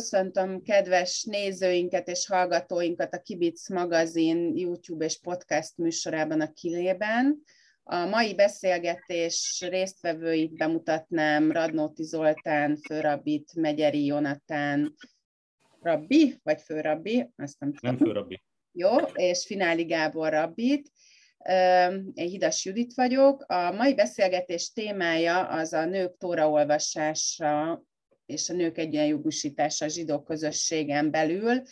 Köszöntöm kedves nézőinket és hallgatóinkat a Kibic magazin YouTube és podcast műsorában a Kilében. A mai beszélgetés résztvevőit bemutatnám Radnóti Zoltán, Főrabbit, Megyeri Jonatán, Rabbi, vagy Főrabbi? Azt nem, nem Főrabbi. Jó, és Fináli Gábor Rabbit. Én Hidas Judit vagyok. A mai beszélgetés témája az a nők tóraolvasása és a nők egyenjogosítása a zsidó közösségen belül.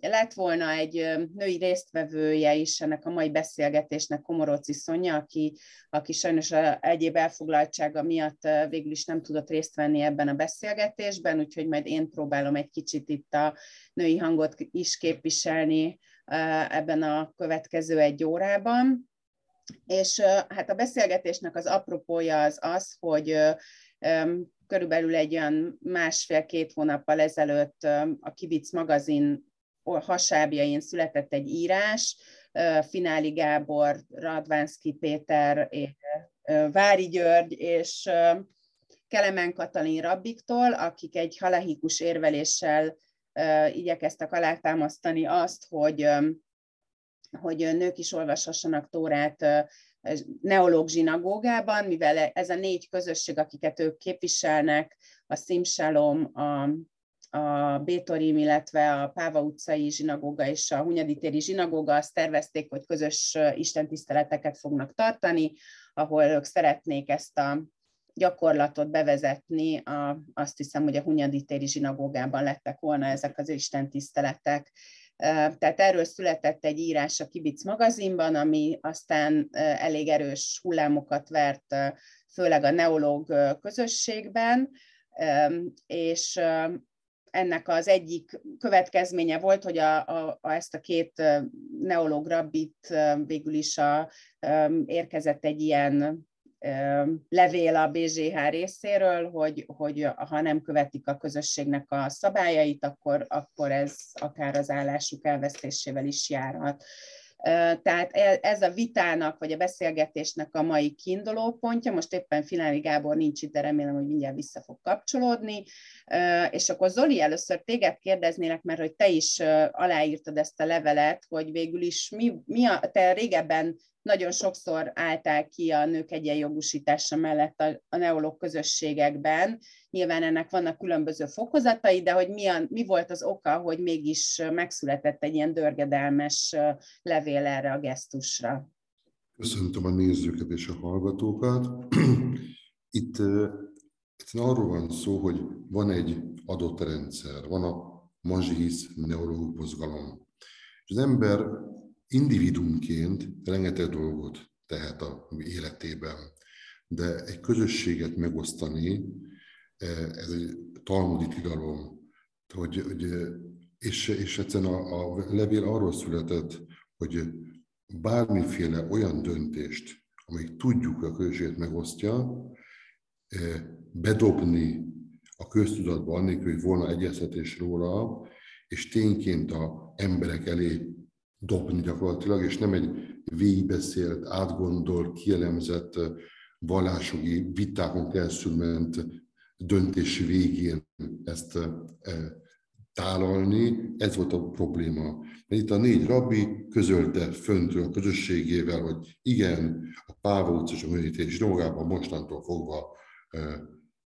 Lett volna egy női résztvevője is ennek a mai beszélgetésnek, Komoroci Szonya, aki, aki sajnos a egyéb elfoglaltsága miatt végül is nem tudott részt venni ebben a beszélgetésben, úgyhogy majd én próbálom egy kicsit itt a női hangot is képviselni ebben a következő egy órában. És hát a beszélgetésnek az apropója az az, hogy körülbelül egy olyan másfél-két hónappal ezelőtt a Kibic magazin hasábjain született egy írás, Fináli Gábor, Radvánszki Péter, Vári György és Kelemen Katalin rabbiktól, akik egy halahikus érveléssel igyekeztek alátámasztani azt, hogy, hogy nők is olvashassanak Tórát neológ zsinagógában, mivel ez a négy közösség, akiket ők képviselnek, a Szimsalom, a, a Bétorim, illetve a Páva utcai zsinagóga és a Hunyaditéri zsinagóga azt tervezték, hogy közös istentiszteleteket fognak tartani, ahol ők szeretnék ezt a gyakorlatot bevezetni, a, azt hiszem, hogy a Hunyaditéri zsinagógában lettek volna ezek az istentiszteletek. Tehát erről született egy írás a Kibic magazinban, ami aztán elég erős hullámokat vert, főleg a neológ közösségben, és ennek az egyik következménye volt, hogy a, a, a ezt a két neológ rabbit végül is a, érkezett egy ilyen levél a BZH részéről, hogy, hogy ha nem követik a közösségnek a szabályait, akkor, akkor ez akár az állásuk elvesztésével is járhat. Tehát e, ez a vitának, vagy a beszélgetésnek a mai kiinduló pontja, most éppen Filáni Gábor nincs itt, de remélem, hogy mindjárt vissza fog kapcsolódni. És akkor Zoli, először téged kérdeznélek, mert hogy te is aláírtad ezt a levelet, hogy végül is mi, mi a, te régebben nagyon sokszor álltál ki a nők egyenjogosítása mellett a, a neológ közösségekben. Nyilván ennek vannak különböző fokozatai, de hogy mi, a, mi volt az oka, hogy mégis megszületett egy ilyen dörgedelmes levél erre a gesztusra? Köszöntöm a nézőket és a hallgatókat. Itt, itt arról van szó, hogy van egy adott rendszer, van a mazsihisz neológ mozgalom. És az ember individumként rengeteg dolgot tehet a életében, de egy közösséget megosztani, eh, ez egy talmudi tilalom, hogy, hogy és, és egyszerűen a, a levél arról született, hogy bármiféle olyan döntést, amelyik tudjuk, a közösséget megosztja, eh, bedobni a köztudatba, annélkül, hogy volna egyeztetés róla, és tényként a emberek elé dobni gyakorlatilag, és nem egy végigbeszélt, átgondolt, kielemzett vallásogi vitákon keresztül ment döntés végén ezt tálalni, ez volt a probléma. Itt a négy rabbi közölte föntről a közösségével, hogy igen, a Páva utca és a Műnítés zsinagógában mostantól fogva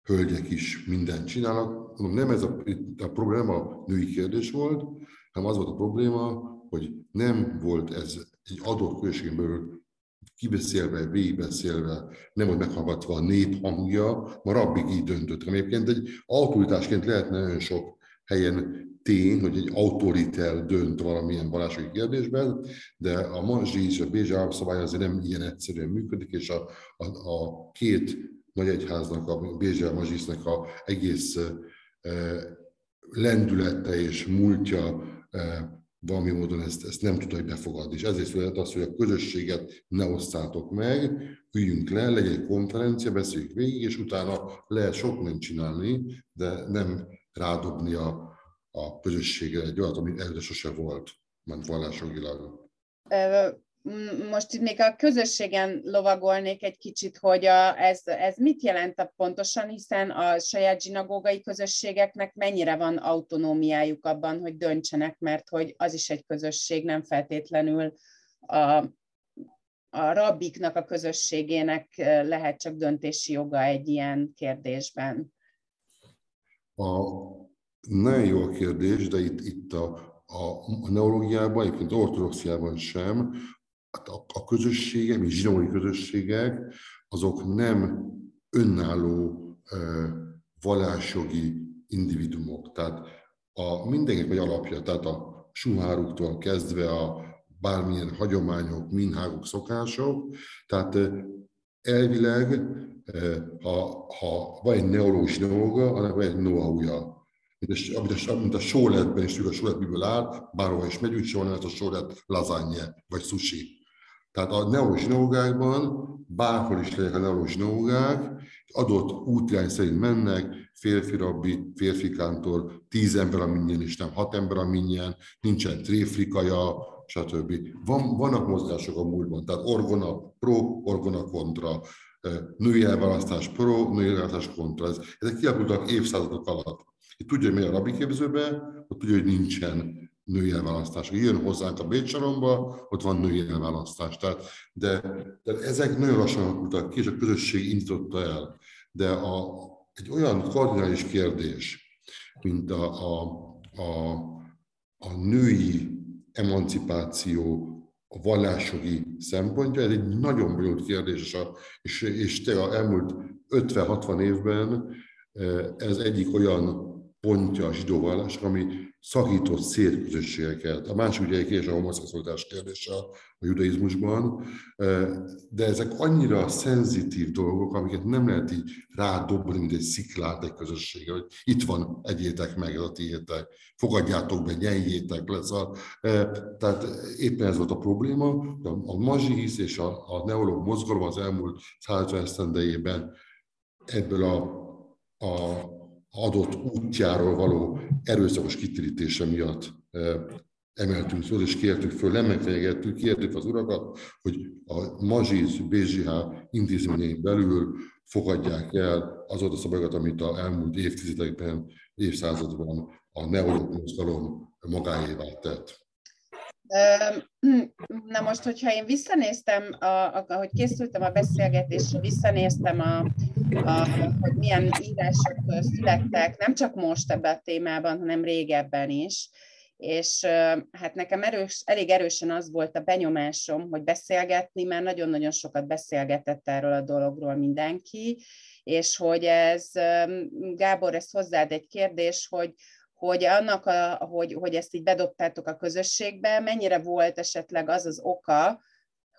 hölgyek is mindent csinálnak. Nem ez a, a probléma a női kérdés volt, hanem az volt a probléma, hogy nem volt ez egy adott közösségen belül kibeszélve, végigbeszélve, nem volt meghallgatva a nép hangja, ma rabbig így döntött. Egyébként egy autoritásként lehetne nagyon sok helyen tény, hogy egy autoriter dönt valamilyen vallási kérdésben, de a mazsi és a Bézsa szabály azért nem ilyen egyszerűen működik, és a, a, a két nagy egyháznak, a Bézsa Mazsisznek a egész e, lendülete és múltja e, valami módon ezt, ezt nem hogy befogadni. És ezért született az, hogy a közösséget ne osszátok meg, üljünk le, legyen egy konferencia, beszéljük végig, és utána lehet sok mindent csinálni, de nem rádobni a, a közösségre egy olyat, ami előre sose volt, ment vallásogilag. Most itt még a közösségen lovagolnék egy kicsit, hogy a, ez, ez mit jelent a pontosan, hiszen a saját zsinagógai közösségeknek mennyire van autonómiájuk abban, hogy döntsenek, mert hogy az is egy közösség, nem feltétlenül a, a rabbiknak a közösségének lehet csak döntési joga egy ilyen kérdésben. A, nagyon jó a kérdés, de itt, itt a, a neológiában, egyébként ortodoxiában sem, Hát a, a közösségek, és zsinóri közösségek, azok nem önálló e, vallásjogi individumok. Tehát a mindenki vagy alapja, tehát a suháruktól kezdve a bármilyen hagyományok, minhágok, szokások, tehát elvileg, ha, ha van egy neológus neológa, annak van egy know-how-ja mint a, mint a, mint a sóletben is, a sólet miből áll, bárhol is megyünk, soha nem a sólet lasagne, vagy sushi. Tehát a neozsinógákban, bárhol is legyenek a neozsinógák, adott útjány szerint mennek, férfi rabbi, férfi kántor, tíz ember a minnyen, és nem hat ember a minnyen, nincsen tréfrikaja, stb. Van, vannak mozgások a múltban, tehát orgona pro, orgona kontra, női elválasztás pro, női elválasztás kontra. Ezek kialakultak évszázadok alatt. Itt tudja, hogy mi a rabbi képzőben, ott tudja, hogy nincsen női elválasztás. Jön hozzánk a Bécsaromba, ott van női elválasztás. Tehát, de, de ezek nagyon lassan alakultak ki, és a közösség indította el. De a, egy olyan kardinális kérdés, mint a, a, a, a női emancipáció a vallásjogi szempontja, ez egy nagyon bonyolult kérdés, és, a, és, és te a elmúlt 50-60 évben eh, ez egyik olyan pontja a zsidó vallásnak, ami szakított szét közösségeket. A másik ugye és a homoszexualitás kérdése a judaizmusban, de ezek annyira szenzitív dolgok, amiket nem lehet így rádobni, mint egy sziklát egy közösségre, hogy itt van, egyétek meg, ez a tiétek, fogadjátok be, nyeljétek lesz. A, tehát éppen ez volt a probléma, a, a mazsihisz és a, a neológ mozgalom az elmúlt 150 esztendejében ebből a, a adott útjáról való erőszakos kitérítése miatt emeltünk föl, és kértük föl, nem megfenyegettük, kértük az urakat, hogy a Mazsiz BZH intézményein belül fogadják el azokat a szabályokat, amit a elmúlt évtizedekben, évszázadban a neológ mozgalom magáévá tett. Na most, hogyha én visszanéztem, a, ahogy készültem a beszélgetésre, visszanéztem, a, hogy milyen írások születtek, nem csak most ebben a témában, hanem régebben is, és hát nekem erős, elég erősen az volt a benyomásom, hogy beszélgetni, mert nagyon-nagyon sokat beszélgetett erről a dologról mindenki, és hogy ez, Gábor, ez hozzád egy kérdés, hogy, hogy annak, a, hogy, hogy ezt így bedobtátok a közösségbe, mennyire volt esetleg az az oka,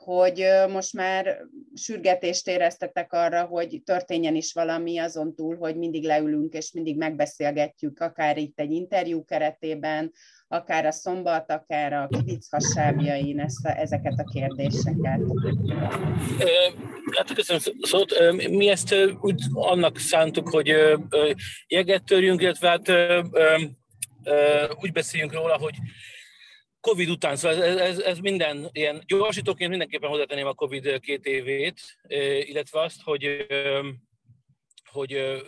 hogy most már sürgetést éreztetek arra, hogy történjen is valami azon túl, hogy mindig leülünk és mindig megbeszélgetjük, akár itt egy interjú keretében, akár a szombat, akár a kibic hasábjain ezt ezeket a kérdéseket. Hát köszönöm szót. Mi ezt úgy annak szántuk, hogy jeget törjünk, illetve hát úgy beszéljünk róla, hogy Covid után, szóval ez, ez, ez minden ilyen gyorsítóként mindenképpen hozzátenném a Covid két évét, illetve azt, hogy hogy,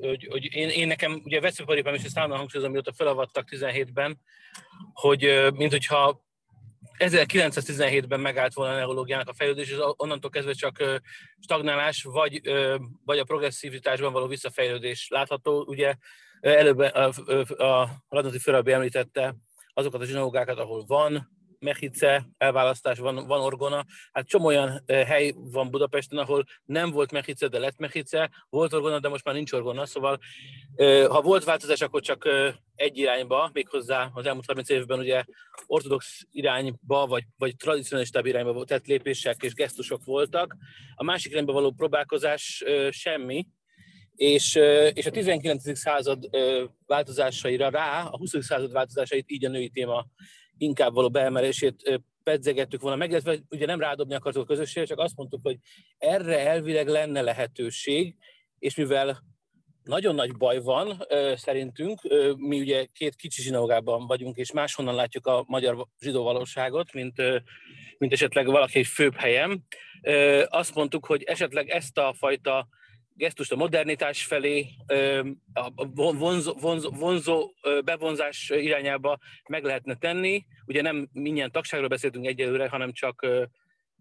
hogy, hogy én, én, nekem, ugye veszőparipám is állandóan hangsúlyozom, mióta felavattak 17-ben, hogy mint hogyha 1917-ben megállt volna a neurológiának a fejlődés, és onnantól kezdve csak stagnálás, vagy, vagy a progresszivitásban való visszafejlődés látható. Ugye előbb a, a, a Radnóti említette azokat a zsinagógákat, ahol van Mechice elválasztás, van, van orgona. Hát csomó olyan hely van Budapesten, ahol nem volt Mechice, de lett Mechice, volt orgona, de most már nincs orgona, szóval ha volt változás, akkor csak egy irányba, méghozzá az elmúlt 30 évben ugye ortodox irányba, vagy, vagy tradicionalistább irányba tett lépések és gesztusok voltak. A másik irányba való próbálkozás semmi, és, és a 19. század változásaira rá, a 20. század változásait így a női téma inkább való beemelését pedzegettük volna meg, illetve ugye nem rádobni akartuk a közösségre, csak azt mondtuk, hogy erre elvileg lenne lehetőség, és mivel nagyon nagy baj van szerintünk. Mi ugye két kicsi zsinagógában vagyunk, és máshonnan látjuk a magyar zsidó valóságot, mint, mint esetleg valaki egy főbb helyem. Azt mondtuk, hogy esetleg ezt a fajta gesztust a modernitás felé, a vonzó, vonzó, vonzó bevonzás irányába meg lehetne tenni. Ugye nem milyen tagságról beszéltünk egyelőre, hanem csak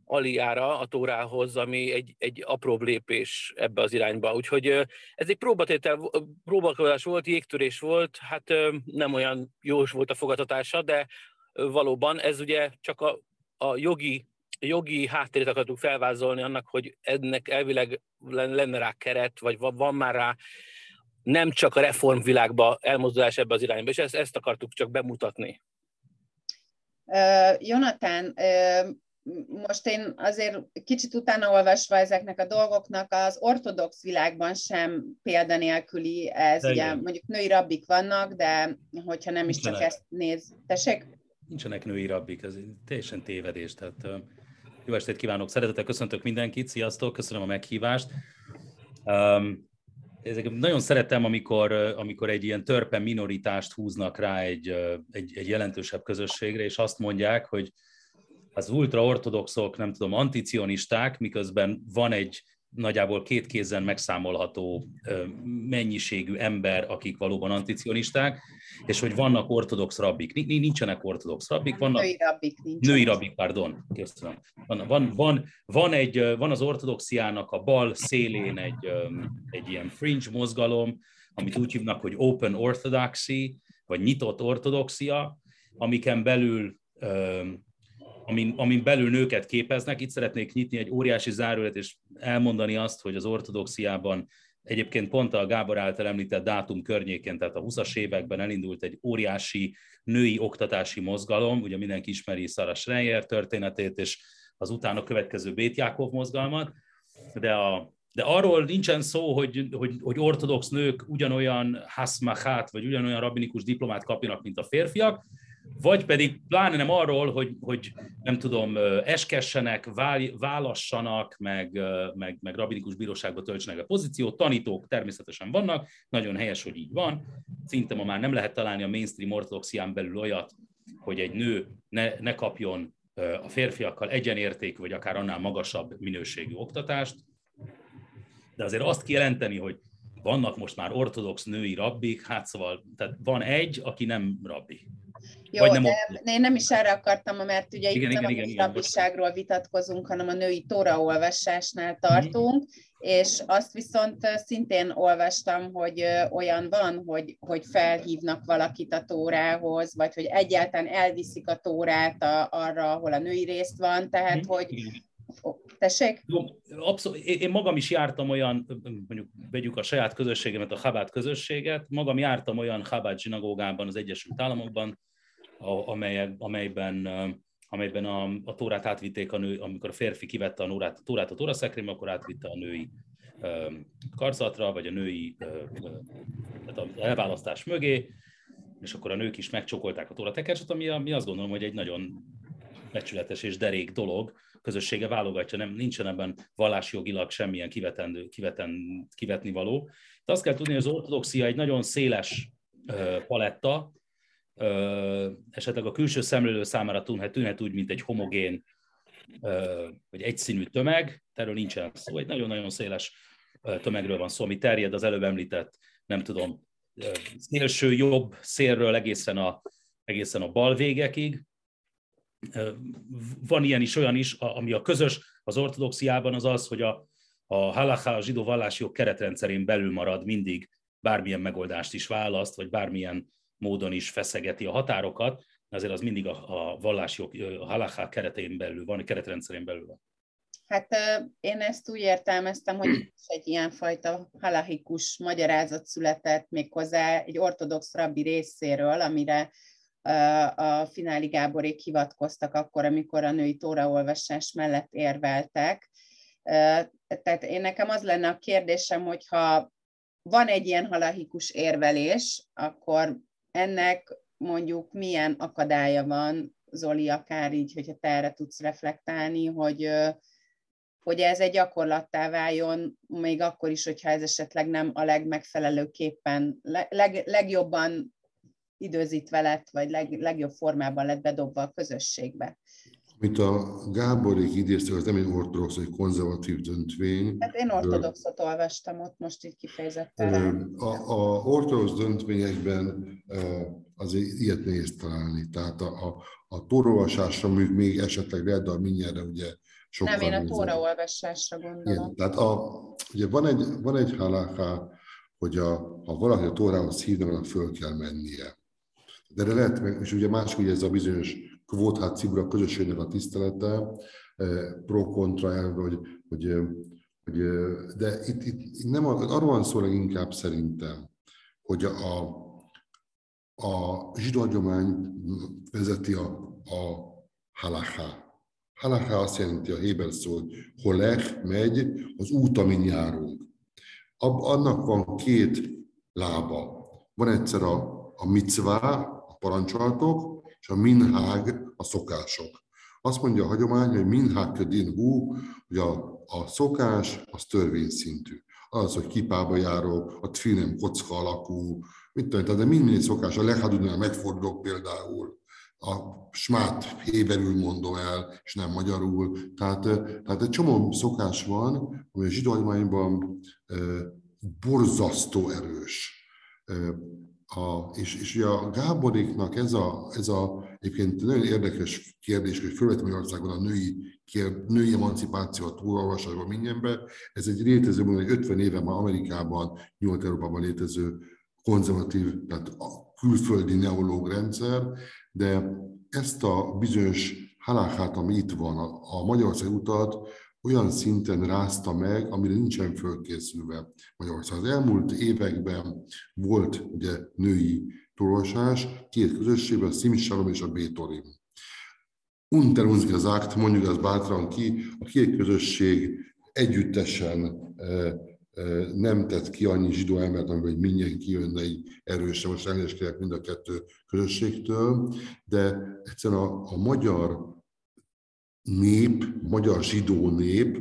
aliára a tórához, ami egy, egy apróbb lépés ebbe az irányba. Úgyhogy ez egy próbatétel, próbakodás volt, jégtörés volt, hát nem olyan jó volt a fogadhatása, de valóban ez ugye csak a, a jogi, jogi háttérét akartuk felvázolni annak, hogy ennek elvileg lenne rá keret, vagy van már rá nem csak a reformvilágba elmozdulás ebbe az irányba, és ezt, ezt akartuk csak bemutatni. Uh, Jonathan, uh, most én azért kicsit utána olvasva ezeknek a dolgoknak az ortodox világban sem példanélküli ez, de ugye igen. mondjuk női rabbik vannak, de hogyha nem is csak ezt néz, tessék? Nincsenek női rabbik, ez teljesen tévedés, tehát jó estét kívánok, szeretettel köszöntök mindenkit, sziasztok, köszönöm a meghívást. Um, ezek, nagyon szeretem, amikor, amikor egy ilyen törpe minoritást húznak rá egy, egy, egy jelentősebb közösségre, és azt mondják, hogy az ultraortodoxok, nem tudom, anticionisták, miközben van egy nagyjából két kézen megszámolható mennyiségű ember, akik valóban anticionisták, és hogy vannak ortodox rabbik. Nincsenek ortodox rabbik, vannak... Női rabbik nincsenek. Női rabbik, pardon, köszönöm. Van, van, van, van, egy, van az ortodoxiának a bal szélén egy, egy ilyen fringe mozgalom, amit úgy hívnak, hogy open orthodoxy, vagy nyitott ortodoxia, amiken belül amin, amin belül nőket képeznek. Itt szeretnék nyitni egy óriási zárójelet, és elmondani azt, hogy az ortodoxiában egyébként pont a Gábor által említett dátum környékén, tehát a 20-as években elindult egy óriási női oktatási mozgalom, ugye mindenki ismeri Szara Schreier történetét, és az utána következő Bét Jákov mozgalmat, de a de arról nincsen szó, hogy, hogy, hogy ortodox nők ugyanolyan haszmachát, vagy ugyanolyan rabinikus diplomát kapjanak, mint a férfiak, vagy pedig pláne nem arról, hogy, hogy nem tudom, eskessenek, válassanak, meg, meg, meg rabinikus bíróságba töltsenek a pozíciót. Tanítók természetesen vannak, nagyon helyes, hogy így van. Szinte ma már nem lehet találni a mainstream ortodoxián belül olyat, hogy egy nő ne, ne kapjon a férfiakkal egyenértékű, vagy akár annál magasabb minőségű oktatást. De azért azt kijelenteni, hogy vannak most már ortodox női rabbik, hát szóval, tehát van egy, aki nem rabbi. Jó, Vagy nem de ott... én nem is erre akartam, mert ugye igen, itt igen, nem igen, a rabbiságról vitatkozunk, hanem a női olvasásnál mhm. tartunk, mm. és azt viszont szintén olvastam, hogy olyan van, hogy, hogy felhívnak valakit a tórához, vagy hogy egyáltalán elviszik a tórát a, arra, ahol a női részt van, tehát mm. hogy Tessék? Abszolút. Én magam is jártam olyan, mondjuk vegyük a saját közösségemet, a Chabad közösséget, magam jártam olyan Chabad zsinagógában az Egyesült Államokban, amely, amelyben amelyben a, a tórát átvitték a nő, amikor a férfi kivette a nórát, a tórát a tóraszekrénybe, akkor átvitte a női karzatra, vagy a női tehát a elválasztás mögé, és akkor a nők is megcsokolták a tóratekercset, ami, ami azt gondolom, hogy egy nagyon becsületes és derék dolog, közössége válogatja, nem, nincsen ebben vallásjogilag semmilyen kivetendő, kiveten, kivetni való. De azt kell tudni, hogy az ortodoxia egy nagyon széles paletta, ö, esetleg a külső szemlélő számára tűnhet, tűnhet úgy, mint egy homogén ö, vagy egyszínű tömeg, erről nincsen szó, egy nagyon-nagyon széles tömegről van szó, ami terjed az előbb említett, nem tudom, szélső jobb szélről egészen a, egészen a bal végekig, van ilyen is, olyan is, ami a közös az ortodoxiában az az, hogy a, a halacha, a zsidó vallási jog keretrendszerén belül marad mindig bármilyen megoldást is választ, vagy bármilyen módon is feszegeti a határokat, azért az mindig a, a vallási a halacha keretén belül van, a keretrendszerén belül van. Hát én ezt úgy értelmeztem, hogy egy ilyenfajta halachikus magyarázat született méghozzá egy ortodox rabbi részéről, amire a Fináli Gáborék hivatkoztak akkor, amikor a női tóraolvasás mellett érveltek. Tehát én nekem az lenne a kérdésem, hogyha van egy ilyen halahikus érvelés, akkor ennek mondjuk milyen akadálya van, Zoli, akár így, hogyha te erre tudsz reflektálni, hogy, hogy ez egy gyakorlattá váljon, még akkor is, hogyha ez esetleg nem a legmegfelelőképpen, leg, legjobban időzítve lett, vagy leg, legjobb formában lett bedobva a közösségbe. Mint a Gáborék idézte, az nem egy ortodox, vagy konzervatív döntvény. Hát én ortodoxot olvastam ott most így kifejezetten. A, a ortodox döntvényekben azért ilyet nehéz találni. Tehát a, a, a torolvasásra még, még esetleg lehet, de a mindjárt ugye sokkal Nem, én a tóraolvasásra gondolom. Igen, tehát a, ugye van egy, van egy halaká, hogy a, ha valaki a tórához hívna, föl kell mennie. De erre lehet, és ugye másik, ugye ez a bizonyos kvóthát cibra közösségnek a tisztelete, eh, pro-kontra elve, hogy, hogy, eh, hogy, eh, de itt, itt nem arról van szó leginkább szerintem, hogy a, a zsidó hagyomány vezeti a, a halaká. Halaká azt jelenti a Héber szó, hogy holech, megy, az út, amin járunk. Ab, annak van két lába. Van egyszer a, a mitzvá, parancsolatok, és a minhág a szokások. Azt mondja a hagyomány, hogy minhág ködin hú, hogy a, a szokás az törvényszintű. Az, hogy kipába járok, a tfinem kocka alakú, mit tudom, de mind szokás, a lehadudnál megfordulok például, a smát héberül mondom el, és nem magyarul. Tehát, tehát egy csomó szokás van, ami a zsidó borzasztó erős. A, és, és ugye a Gáboréknak ez a, ez a egyébként nagyon érdekes kérdés, hogy fölvett Magyarországon a női, kér, női emancipáció a túlolvasásban mindenben. Ez egy létező, mondani, 50 éve már Amerikában, Nyugat-Európában létező konzervatív, tehát a külföldi neológ rendszer, de ezt a bizonyos halákát, ami itt van, a, a Magyarország utat, olyan szinten rázta meg, amire nincsen fölkészülve Magyarország. Az elmúlt években volt ugye női tolvasás, két közösségben, a Szimisalom és a Bétorim. Unter uns gesagt, mondjuk az bátran ki, a két közösség együttesen nem tett ki annyi zsidó embert, amivel hogy mindenki jönne így erősen, most elnézést mind a kettő közösségtől, de egyszerűen a, a magyar nép, magyar zsidó nép,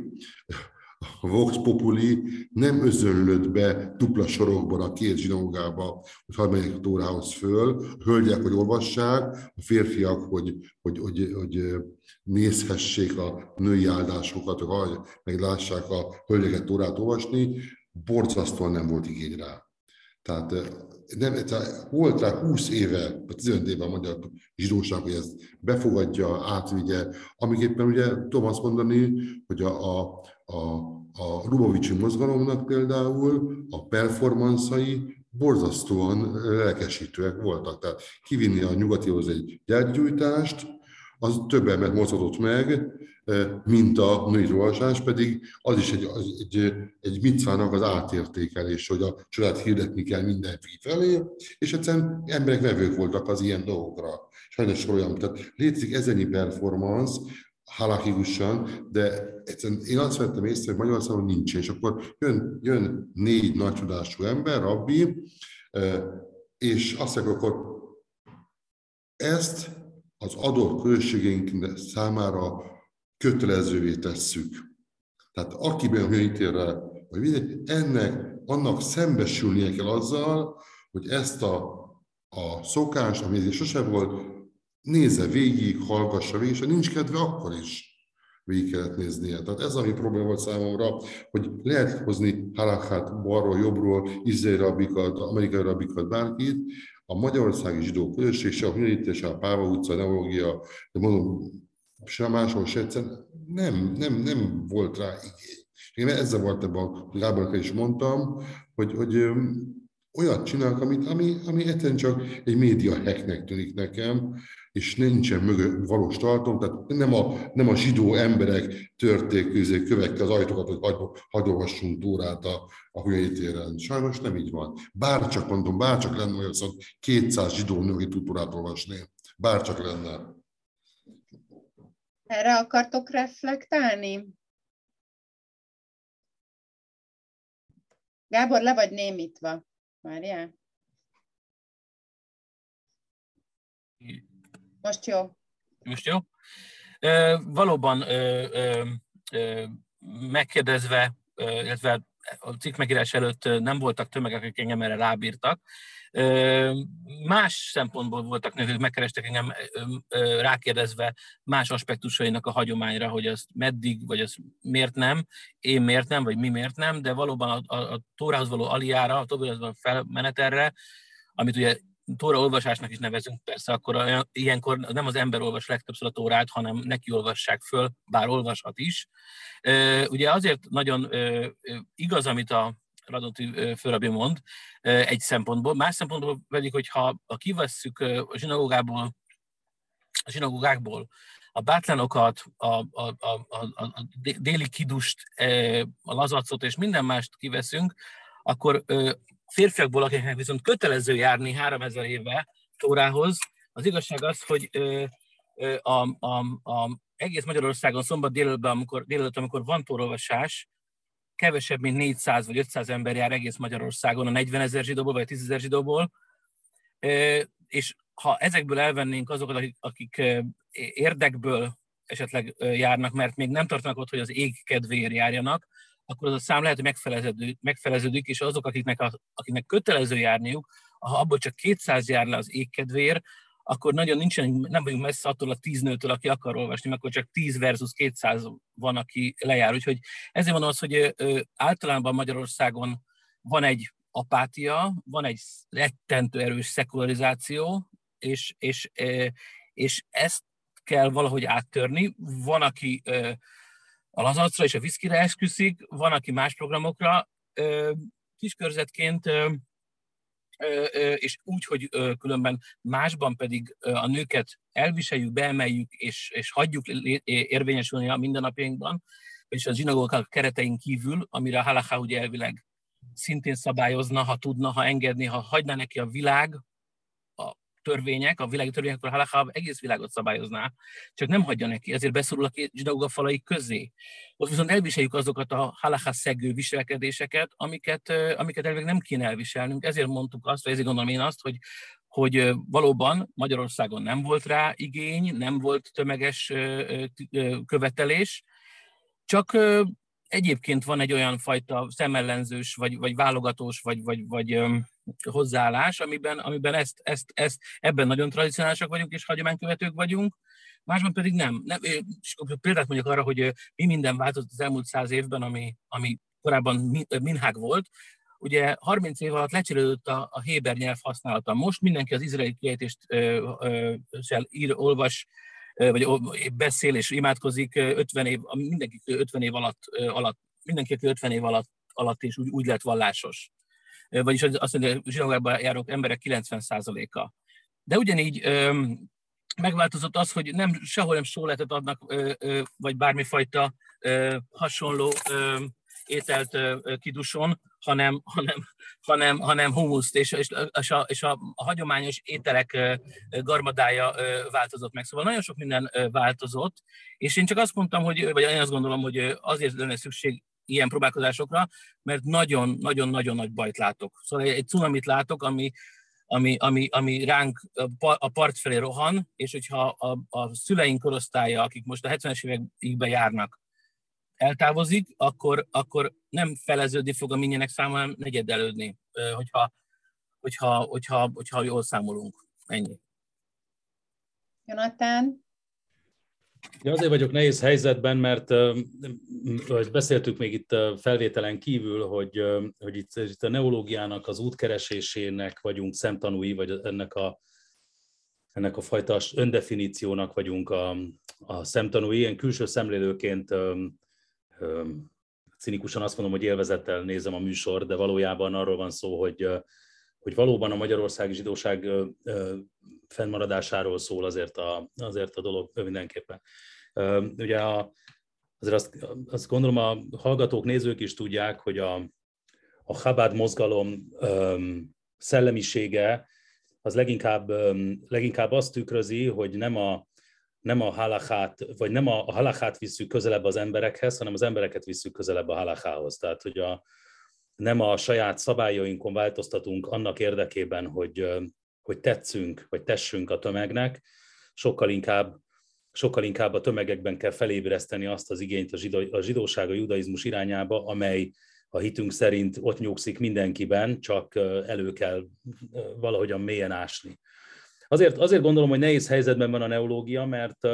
a Vox Populi nem özönlött be dupla sorokban a két zsinagógába, hogy hadd menjek a tórához föl, a hölgyek, hogy olvassák, a férfiak, hogy, hogy, hogy, hogy nézhessék a női áldásokat, hogy meglássák a hölgyeket tórát olvasni, borzasztóan nem volt igény rá. Tehát nem, volt rá 20 éve, vagy 15 éve a magyar zsidóság, hogy ezt befogadja, átvigye, amiképpen ugye tudom azt mondani, hogy a, a, a, a Lubovicsi mozgalomnak például a performanszai borzasztóan lelkesítőek voltak. Tehát kivinni a nyugatihoz egy gyergyújtást, az több embert mozgatott meg, mint a női olvasás, pedig az is egy, az egy, egy micvának az átértékelés, hogy a család hirdetni kell mindenki felé, és egyszerűen emberek vevők voltak az ilyen dolgokra. Sajnos olyan, tehát létezik ezennyi performance, halakikusan, de egyszerűen én azt vettem észre, hogy Magyarországon nincs, és akkor jön, jön négy nagy tudású ember, rabbi, és azt mondja, akkor ezt az adott közösségeink számára kötelezővé tesszük. Tehát akiben hőítélre, vagy mindegy, ennek, annak szembesülnie kell azzal, hogy ezt a, a szokást, ami sose volt, nézze végig, hallgassa végig, és ha nincs kedve, akkor is végig kellett néznie. Tehát ez ami probléma volt számomra, hogy lehet hozni halakát balról, jobbról, izraeli rabikat, amerikai rabikat, bárkit, a magyarországi zsidó közösség, se a Hunit, se a Páva utca, a neurológia, de mondom, se máshol se egyszer, nem, nem, nem volt rá igény. Én ezzel volt ebben a Gáborka is mondtam, hogy, hogy olyat csinálok, amit, ami, ami egyszerűen csak egy média hacknek tűnik nekem, és nincsen mögött valós tartom, tehát nem a, nem a zsidó emberek törték közé kövekkel az ajtókat, hogy hagy, hagyolhassunk túrát a, a téren. Sajnos nem így van. Bárcsak mondom, bárcsak lenne olyan, hogy 200 zsidó nő, aki tud túrát olvasni. Bárcsak lenne. Erre akartok reflektálni? Gábor, le vagy némítva. Várjál. Most jó. Most jó? E, valóban e, e, megkérdezve, illetve a cikk megírás előtt nem voltak tömegek, akik engem erre rábírtak. Más szempontból voltak nők, megkerestek engem rákérdezve más aspektusainak a hagyományra, hogy az meddig, vagy az miért nem, én miért nem, vagy mi miért nem, de valóban a, a, a tórához való aliára, a tórához való felmenetelre, amit ugye tóra olvasásnak is nevezünk, persze akkor a, ilyenkor nem az ember olvas legtöbbször a tórát, hanem neki olvassák föl, bár olvashat is. Ugye azért nagyon igaz, amit a Radoti Förabi mond egy szempontból, más szempontból pedig, hogyha ha kivesszük a zsinagógából, a zsinagógákból a bátlanokat, a, a, a, a, a déli kidust, a lazacot és minden mást kiveszünk, akkor férfiakból, akiknek viszont kötelező járni 3000 éve Tórához, az igazság az, hogy a, a, a, egész Magyarországon szombat délelőtt, amikor, délelőtt, amikor van tórolvasás, kevesebb, mint 400 vagy 500 ember jár egész Magyarországon a 40 ezer zsidóból vagy 10 ezer zsidóból, és ha ezekből elvennénk azokat, akik, akik érdekből esetleg járnak, mert még nem tartanak ott, hogy az ég kedvéért járjanak, akkor az a szám lehet, hogy megfeleződik, megfeleződik és azok, akiknek, a, akiknek kötelező járniuk, ha abból csak 200 jár le az ég kedvéért, akkor nagyon nincsen, nem vagyunk messze attól a 10 nőtől, aki akar olvasni, mert akkor csak 10 versus 200 van, aki lejár. Úgyhogy ezért mondom azt, hogy általában Magyarországon van egy apátia, van egy rettentő erős szekularizáció, és, és, és ezt kell valahogy áttörni. Van, aki a lazacra és a viszkire esküszik, van, aki más programokra. Kiskörzetként és úgy, hogy különben másban pedig a nőket elviseljük, beemeljük, és, és hagyjuk érvényesülni a mindennapjainkban, és a zsinagógák keretein kívül, amire a halaká ugye elvileg szintén szabályozna, ha tudna, ha engedni, ha hagyná neki a világ, törvények, a világi törvények, akkor Halakha egész világot szabályozná, csak nem hagyja neki, ezért beszorul a két zsinagóga falai közé. Ott viszont elviseljük azokat a Halakha szegő viselkedéseket, amiket, amiket elvileg nem kéne elviselnünk. Ezért mondtuk azt, vagy ezért gondolom én azt, hogy hogy valóban Magyarországon nem volt rá igény, nem volt tömeges követelés, csak egyébként van egy olyan fajta szemellenzős, vagy, vagy válogatós, vagy, vagy, vagy hozzáállás, amiben, amiben ezt, ezt, ezt, ebben nagyon tradicionálisak vagyunk, és hagyománykövetők vagyunk, másban pedig nem. nem és példát mondjuk arra, hogy mi minden változott az elmúlt száz évben, ami, ami korábban minhág volt, ugye 30 év alatt lecserélődött a, a Héber nyelv használata. Most mindenki az izraeli kiejtést ö, ö, ír, olvas, vagy beszél és imádkozik 50 év, mindenki 50 év alatt, alatt mindenki, 50 év alatt, alatt és úgy, úgy lett vallásos. Vagyis azt mondja, hogy zsinagógába járók emberek 90%-a. De ugyanígy megváltozott az, hogy nem, sehol nem sóletet adnak, vagy bármifajta hasonló ételt kiduson, hanem, hanem, hanem, hanem humuszt, és, és, és, a, és a, a hagyományos ételek garmadája változott meg. Szóval nagyon sok minden változott, és én csak azt mondtam, hogy, vagy én azt gondolom, hogy azért lenne szükség ilyen próbálkozásokra, mert nagyon-nagyon-nagyon nagy bajt látok. Szóval egy, cunamit látok, ami, ami, ami, ami ránk a part felé rohan, és hogyha a, a szüleink korosztálya, akik most a 70-es években járnak, eltávozik, akkor, akkor nem feleződni fog a minnyenek száma, hanem negyedelődni, hogyha, hogyha, hogyha, hogyha jól számolunk. Ennyi. Jonathan? Ja, azért vagyok nehéz helyzetben, mert uh, beszéltük még itt felvételen kívül, hogy, hogy itt, itt a neológiának, az útkeresésének vagyunk szemtanúi, vagy ennek a, ennek a fajta öndefiníciónak vagyunk a, a szemtanúi. Ilyen külső szemlélőként cinikusan azt mondom, hogy élvezettel nézem a műsor, de valójában arról van szó, hogy, hogy valóban a magyarországi zsidóság fennmaradásáról szól azért a, azért a dolog mindenképpen. Ugye a, azért azt, azt gondolom a hallgatók, nézők is tudják, hogy a, a Chabad mozgalom szellemisége az leginkább, leginkább azt tükrözi, hogy nem a, nem a halachát, vagy nem a, a halachát visszük közelebb az emberekhez, hanem az embereket visszük közelebb a halachához. Tehát, hogy a, nem a saját szabályainkon változtatunk annak érdekében, hogy, hogy tetszünk, vagy tessünk a tömegnek, sokkal inkább, sokkal inkább a tömegekben kell felébreszteni azt az igényt a, zsidó, a zsidóság, a judaizmus irányába, amely a hitünk szerint ott nyugszik mindenkiben, csak elő kell valahogyan mélyen ásni. Azért, azért gondolom, hogy nehéz helyzetben van a neológia, mert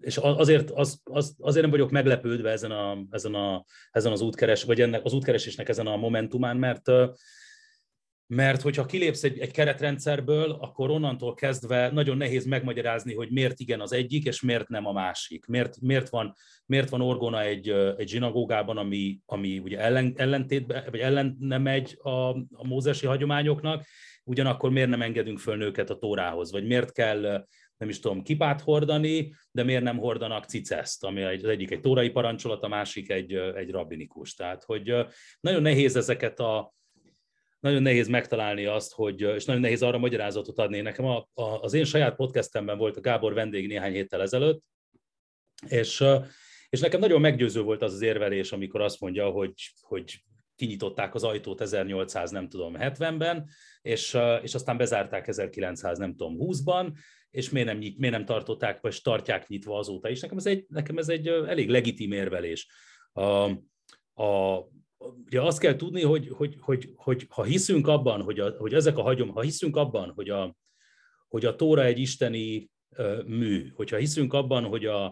és azért, az, az, azért nem vagyok meglepődve ezen, a, ezen, a, ezen az útkeres, vagy ennek az útkeresésnek ezen a momentumán, mert mert hogyha kilépsz egy, egy keretrendszerből, akkor onnantól kezdve nagyon nehéz megmagyarázni, hogy miért igen az egyik, és miért nem a másik. Miért, miért, van, miért van orgona egy, egy zsinagógában, ami, ami ugye ellen, ellentétbe, vagy ellen nem megy a, a mózesi hagyományoknak, ugyanakkor miért nem engedünk föl nőket a tórához, vagy miért kell nem is tudom, kipát hordani, de miért nem hordanak ciceszt, ami az egyik egy tórai parancsolat, a másik egy, egy rabbinikus. Tehát, hogy nagyon nehéz ezeket a, nagyon nehéz megtalálni azt, hogy, és nagyon nehéz arra magyarázatot adni. Nekem a, a, az én saját podcastemben volt a Gábor vendég néhány héttel ezelőtt, és, és nekem nagyon meggyőző volt az az érvelés, amikor azt mondja, hogy, hogy kinyitották az ajtót 1800 nem tudom 70-ben, és, és aztán bezárták 1900 nem tudom 20-ban, és miért nem, nyit, miért nem tartották, vagy tartják nyitva azóta is. Nekem ez egy, nekem ez egy elég legitim érvelés. A, a, ugye azt kell tudni, hogy, hogy, hogy, hogy ha hiszünk abban, hogy, a, hogy ezek a hagyom, ha hiszünk abban, hogy a, hogy a Tóra egy isteni mű, hogyha hiszünk abban, hogy a,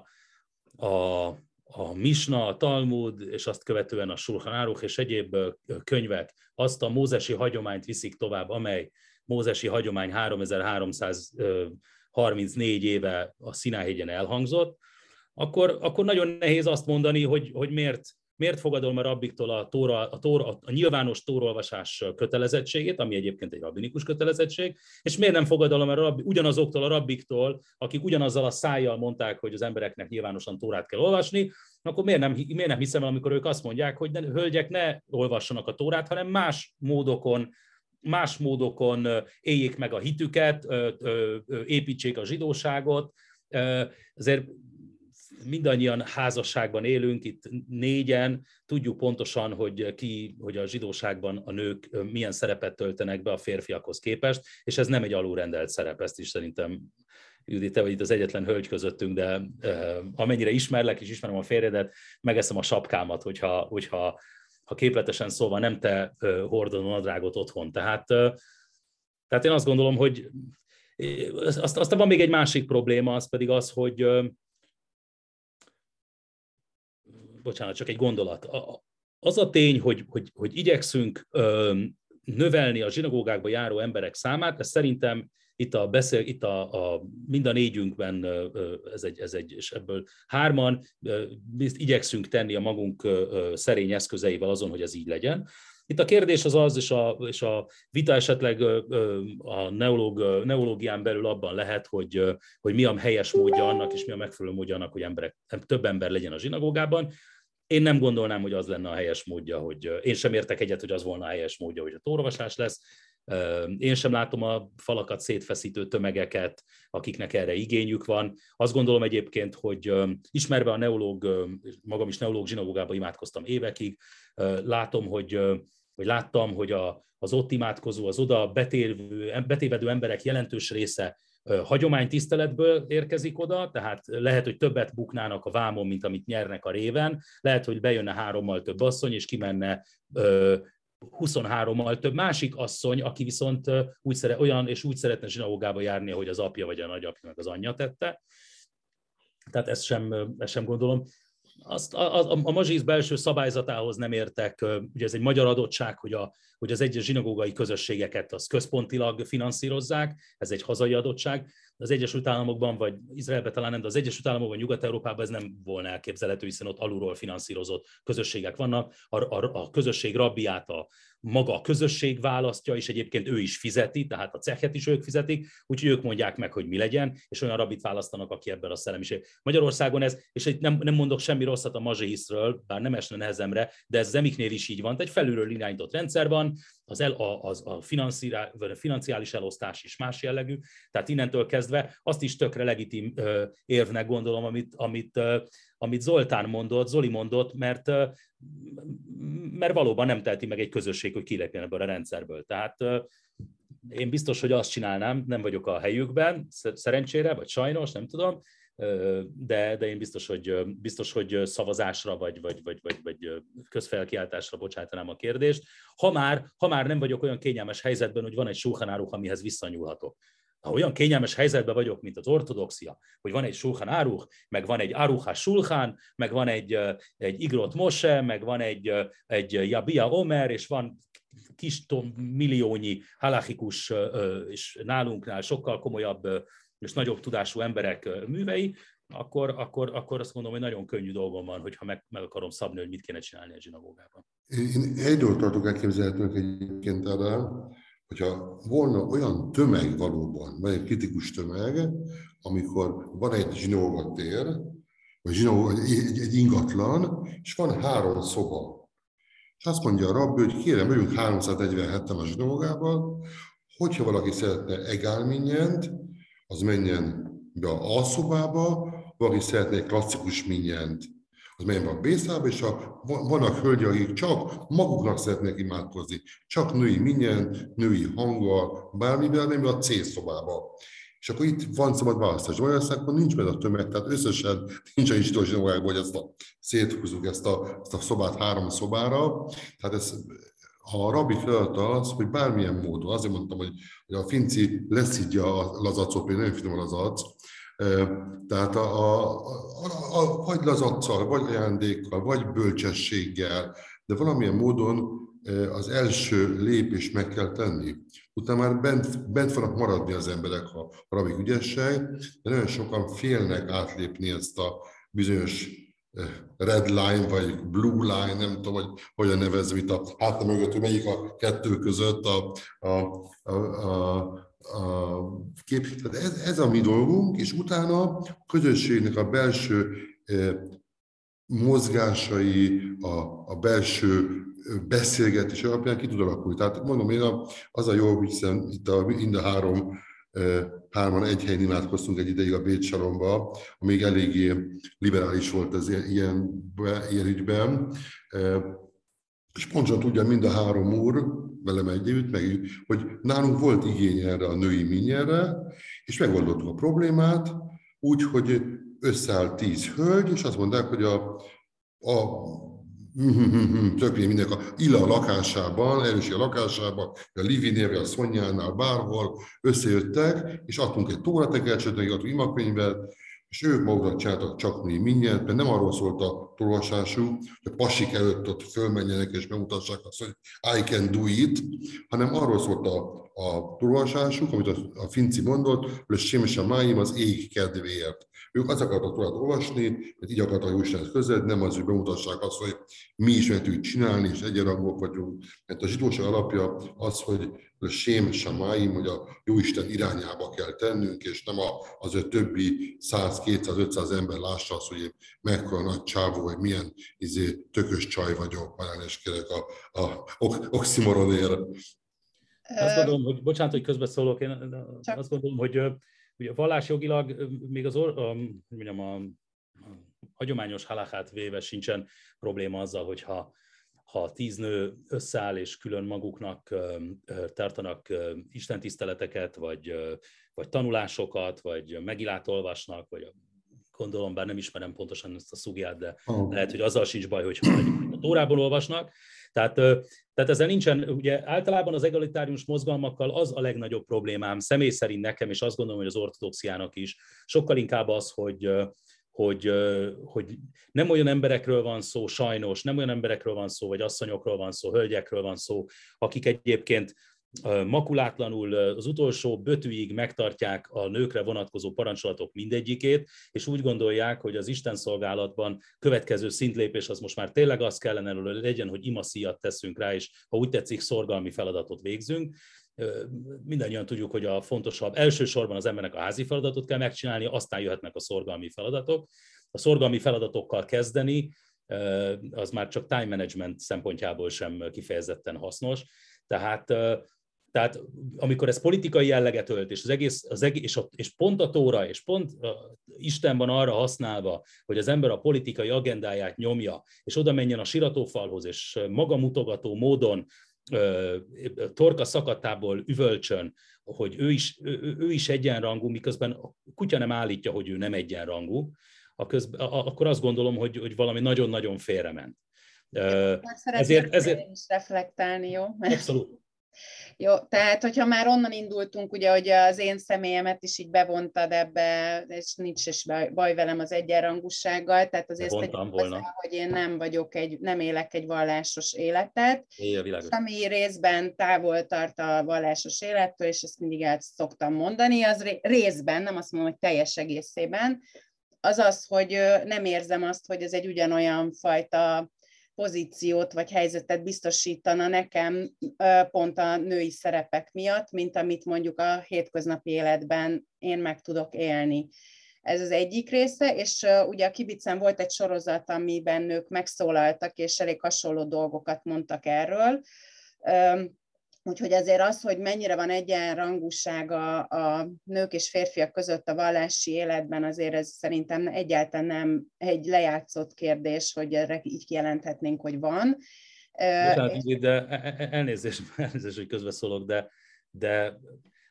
a, a Misna, a Talmud, és azt követően a Shulchan Aruch és egyéb könyvek azt a mózesi hagyományt viszik tovább, amely mózesi hagyomány 3334 éve a Sináhégyen elhangzott, akkor, akkor nagyon nehéz azt mondani, hogy, hogy miért, miért fogadom a rabbiktól a, tóra, a, tóra, a nyilvános tórolvasás kötelezettségét, ami egyébként egy rabbinikus kötelezettség, és miért nem fogadom a rabbi, ugyanazoktól a rabbiktól, akik ugyanazzal a szájjal mondták, hogy az embereknek nyilvánosan tórát kell olvasni, akkor miért nem, miért nem hiszem el, amikor ők azt mondják, hogy ne, hölgyek ne olvassanak a tórát, hanem más módokon más módokon éljék meg a hitüket, építsék a zsidóságot. Azért mindannyian házasságban élünk, itt négyen, tudjuk pontosan, hogy ki, hogy a zsidóságban a nők milyen szerepet töltenek be a férfiakhoz képest, és ez nem egy alulrendelt szerep, ezt is szerintem Judit, te vagy itt az egyetlen hölgy közöttünk, de uh, amennyire ismerlek és ismerem a férjedet, megeszem a sapkámat, hogyha, hogyha ha képletesen szóval nem te uh, hordod a nadrágot otthon. Tehát, uh, tehát én azt gondolom, hogy azt, aztán van még egy másik probléma, az pedig az, hogy bocsánat, csak egy gondolat. Az a tény, hogy, hogy, hogy igyekszünk növelni a zsinagógákba járó emberek számát, ez szerintem itt a beszél, itt a, a mind a négyünkben, ez egy, ez egy, és ebből hárman igyekszünk tenni a magunk szerény eszközeivel azon, hogy ez így legyen. Itt a kérdés az az, és a, és a vita esetleg a neológ, neológián belül abban lehet, hogy, hogy mi a helyes módja annak, és mi a megfelelő módja annak, hogy emberek, több ember legyen a zsinagógában. Én nem gondolnám, hogy az lenne a helyes módja, hogy én sem értek egyet, hogy az volna a helyes módja, hogy a tórvasás lesz. Én sem látom a falakat szétfeszítő tömegeket, akiknek erre igényük van. Azt gondolom egyébként, hogy ismerve a neológ, magam is neológ zsinagógába imádkoztam évekig, látom, hogy, hogy láttam, hogy a, az ott imádkozó, az oda betévő, betévedő emberek jelentős része hagyománytiszteletből érkezik oda, tehát lehet, hogy többet buknának a vámon, mint amit nyernek a réven, lehet, hogy bejönne hárommal több asszony, és kimenne 23-mal több másik asszony, aki viszont úgy szere, olyan és úgy szeretne zsinagógába járni, hogy az apja vagy a nagyapja meg az anyja tette. Tehát ezt sem, ezt sem gondolom. Azt, a, a, a mazsiz belső szabályzatához nem értek, ugye ez egy magyar adottság, hogy, a, hogy az egyes zsinagógai közösségeket az központilag finanszírozzák, ez egy hazai adottság, az Egyesült Államokban, vagy Izraelben talán nem, de az Egyesült Államokban, Nyugat-Európában ez nem volna elképzelhető, hiszen ott alulról finanszírozott közösségek vannak. A, a, a közösség rabbiát a maga a közösség választja, és egyébként ő is fizeti, tehát a cechet is ők fizetik, úgyhogy ők mondják meg, hogy mi legyen, és olyan rabbit választanak, aki ebben a szellemiség. Magyarországon ez, és itt nem, nem mondok semmi rosszat a mazsihiszről, bár nem esne nehezemre, de ez az emiknél is így van, egy felülről irányított rendszer van, az, el, az, a financiális elosztás is más jellegű, tehát innentől kezdve azt is tökre legitim érvnek gondolom, amit, amit, amit Zoltán mondott, Zoli mondott, mert, mert valóban nem teheti meg egy közösség, hogy kilépjen ebből a rendszerből. Tehát én biztos, hogy azt csinálnám, nem vagyok a helyükben, szerencsére, vagy sajnos, nem tudom, de, de én biztos, hogy, biztos, hogy szavazásra vagy, vagy, vagy, vagy, vagy közfelkiáltásra bocsátanám a kérdést. Ha már, ha már nem vagyok olyan kényelmes helyzetben, hogy van egy sulhanáruh, amihez visszanyúlhatok. Ha olyan kényelmes helyzetben vagyok, mint az ortodoxia, hogy van egy sulhan áruh, meg van egy aruha sulhan, meg van egy, egy igrot mose, meg van egy, egy jabia omer, és van kis milliónyi halachikus és nálunknál sokkal komolyabb és nagyobb tudású emberek művei, akkor, akkor, akkor azt mondom, hogy nagyon könnyű dolgom van, hogyha meg, meg akarom szabni, hogy mit kéne csinálni a zsinagógában. Én egy dolgot tartok elképzelhetőnek egyébként erre, hogyha volna olyan tömeg valóban, vagy egy kritikus tömeg, amikor van egy zsinagógatér, vagy zsinagóga, egy, egy ingatlan, és van három szoba. És azt mondja a rabbi, hogy kérem, vagyunk 347-en a zsinagógában, hogyha valaki szeretne egálminyent, az menjen be a alszobába, valaki szeretne egy klasszikus minyent, az menjen be a bészába, és a, vannak hölgyek, akik csak maguknak szeretnék imádkozni, csak női minyen, női hanggal, bármivel, nem a C szobába. És akkor itt van szabad választás. Magyarországon nincs benne a tömeg, tehát összesen nincs egy zsidó hogy ezt a, széthúzzuk ezt a, ezt a szobát három szobára. Tehát ez a rabbi feladata az, hogy bármilyen módon, azért mondtam, hogy, hogy a finci leszidja a lazacot, még nem finom a lazac, tehát a, a, a, a, vagy lazaccal, vagy ajándékkal, vagy bölcsességgel, de valamilyen módon az első lépés meg kell tenni. Utána már bent, bent fognak maradni az emberek, ha a rabik ügyesség, de nagyon sokan félnek átlépni ezt a bizonyos red line, vagy blue line, nem tudom, hogy hogyan nevezem itt a hátam mögött, hogy melyik a kettő között a, a, a, a, a kép. Tehát ez, ez a mi dolgunk, és utána a közösségnek a belső mozgásai, a, a belső beszélgetés alapján ki tud alakulni. Tehát mondom, én a, az a jó, hiszen itt a, mind a három hárman egy helyen imádkoztunk egy ideig a Bécs Saromba, amíg eléggé liberális volt az ilyen, ilyen ügyben. És pontosan tudja mind a három úr, velem együtt, meg, hogy nálunk volt igény erre a női minyerre, és megoldottuk a problémát, úgy, hogy tíz hölgy, és azt mondták, hogy a, a többé mindenki a Illa lakásában, erősi a lakásában, a Livinél, a Szonyánál, bárhol összejöttek, és adtunk egy tóratekercset, meg adtunk imakönyvet, és ők maguknak csináltak csak mi mindent, mert nem arról szólt a tolvasásuk, hogy a pasik előtt ott fölmenjenek és bemutassák azt, hogy I can do it, hanem arról szólt a, a tolvasásuk, amit a, a Finci mondott, hogy Sémese Máim az ég kedvéért. Ők azt akartak tovább olvasni, mert így akartak Jóistenhez közel, nem az, hogy bemutassák azt, hogy mi is meg tudjuk csinálni, és egyenrangok vagyunk. Mert a zsidóság alapja az, hogy a sém samáim, hogy a Jóisten irányába kell tennünk, és nem az, hogy többi 100, 200, 500 ember lássa azt, hogy én mekkora nagy csávó, vagy milyen izé, tökös csaj vagyok, már elnézést a, a oximoronért. Azt gondolom, hogy, bocsánat, hogy közbeszólok, én Csak... azt gondolom, hogy Ugye vallásjogilag még az a, mondjam, a, a hagyományos halakát véve sincsen probléma azzal, hogyha ha tíz nő összeáll és külön maguknak tartanak istentiszteleteket, vagy, vagy tanulásokat, vagy megilát olvasnak, vagy gondolom, bár nem ismerem pontosan ezt a szugját, de oh. lehet, hogy azzal sincs baj, hogyha a tórából olvasnak. Tehát, tehát ezzel nincsen, ugye általában az egalitárius mozgalmakkal az a legnagyobb problémám, személy szerint nekem, és azt gondolom, hogy az ortodoxiának is, sokkal inkább az, hogy, hogy, hogy nem olyan emberekről van szó, sajnos, nem olyan emberekről van szó, vagy asszonyokról van szó, hölgyekről van szó, akik egyébként makulátlanul az utolsó bötűig megtartják a nőkre vonatkozó parancsolatok mindegyikét, és úgy gondolják, hogy az Isten szolgálatban következő szintlépés az most már tényleg az kellene hogy legyen, hogy imaszíjat teszünk rá, és ha úgy tetszik, szorgalmi feladatot végzünk. Mindannyian tudjuk, hogy a fontosabb, elsősorban az embernek a házi feladatot kell megcsinálni, aztán jöhetnek a szorgalmi feladatok. A szorgalmi feladatokkal kezdeni, az már csak time management szempontjából sem kifejezetten hasznos. Tehát tehát amikor ez politikai jelleget ölt, és, az egész, az egész, és, a, és pont a Tóra, és pont a, Isten van arra használva, hogy az ember a politikai agendáját nyomja, és oda menjen a siratófalhoz, és magamutogató módon torka szakatából üvölcsön, hogy ő is, ő, ő is egyenrangú, miközben a kutya nem állítja, hogy ő nem egyenrangú, a közben, akkor azt gondolom, hogy, hogy valami nagyon-nagyon félrement. ezért, ezért... is reflektálni, jó? Abszolút. Jó, tehát hogyha már onnan indultunk, ugye, hogy az én személyemet is így bevontad ebbe, és nincs is baj velem az egyenrangúsággal, tehát azért Vontam volna. Hozzá, hogy én nem vagyok egy, nem élek egy vallásos életet, ami részben távol tart a vallásos élettől, és ezt mindig el szoktam mondani, az részben, nem azt mondom, hogy teljes egészében, az az, hogy nem érzem azt, hogy ez egy ugyanolyan fajta pozíciót vagy helyzetet biztosítana nekem pont a női szerepek miatt, mint amit mondjuk a hétköznapi életben én meg tudok élni. Ez az egyik része, és ugye a Kibicen volt egy sorozat, amiben nők megszólaltak, és elég hasonló dolgokat mondtak erről. Úgyhogy azért az, hogy mennyire van egyenrangúság a, a nők és férfiak között a vallási életben, azért ez szerintem egyáltalán nem egy lejátszott kérdés, hogy erre így kijelenthetnénk, hogy van. De, de elnézést, elnézést, hogy közbeszólok, de, de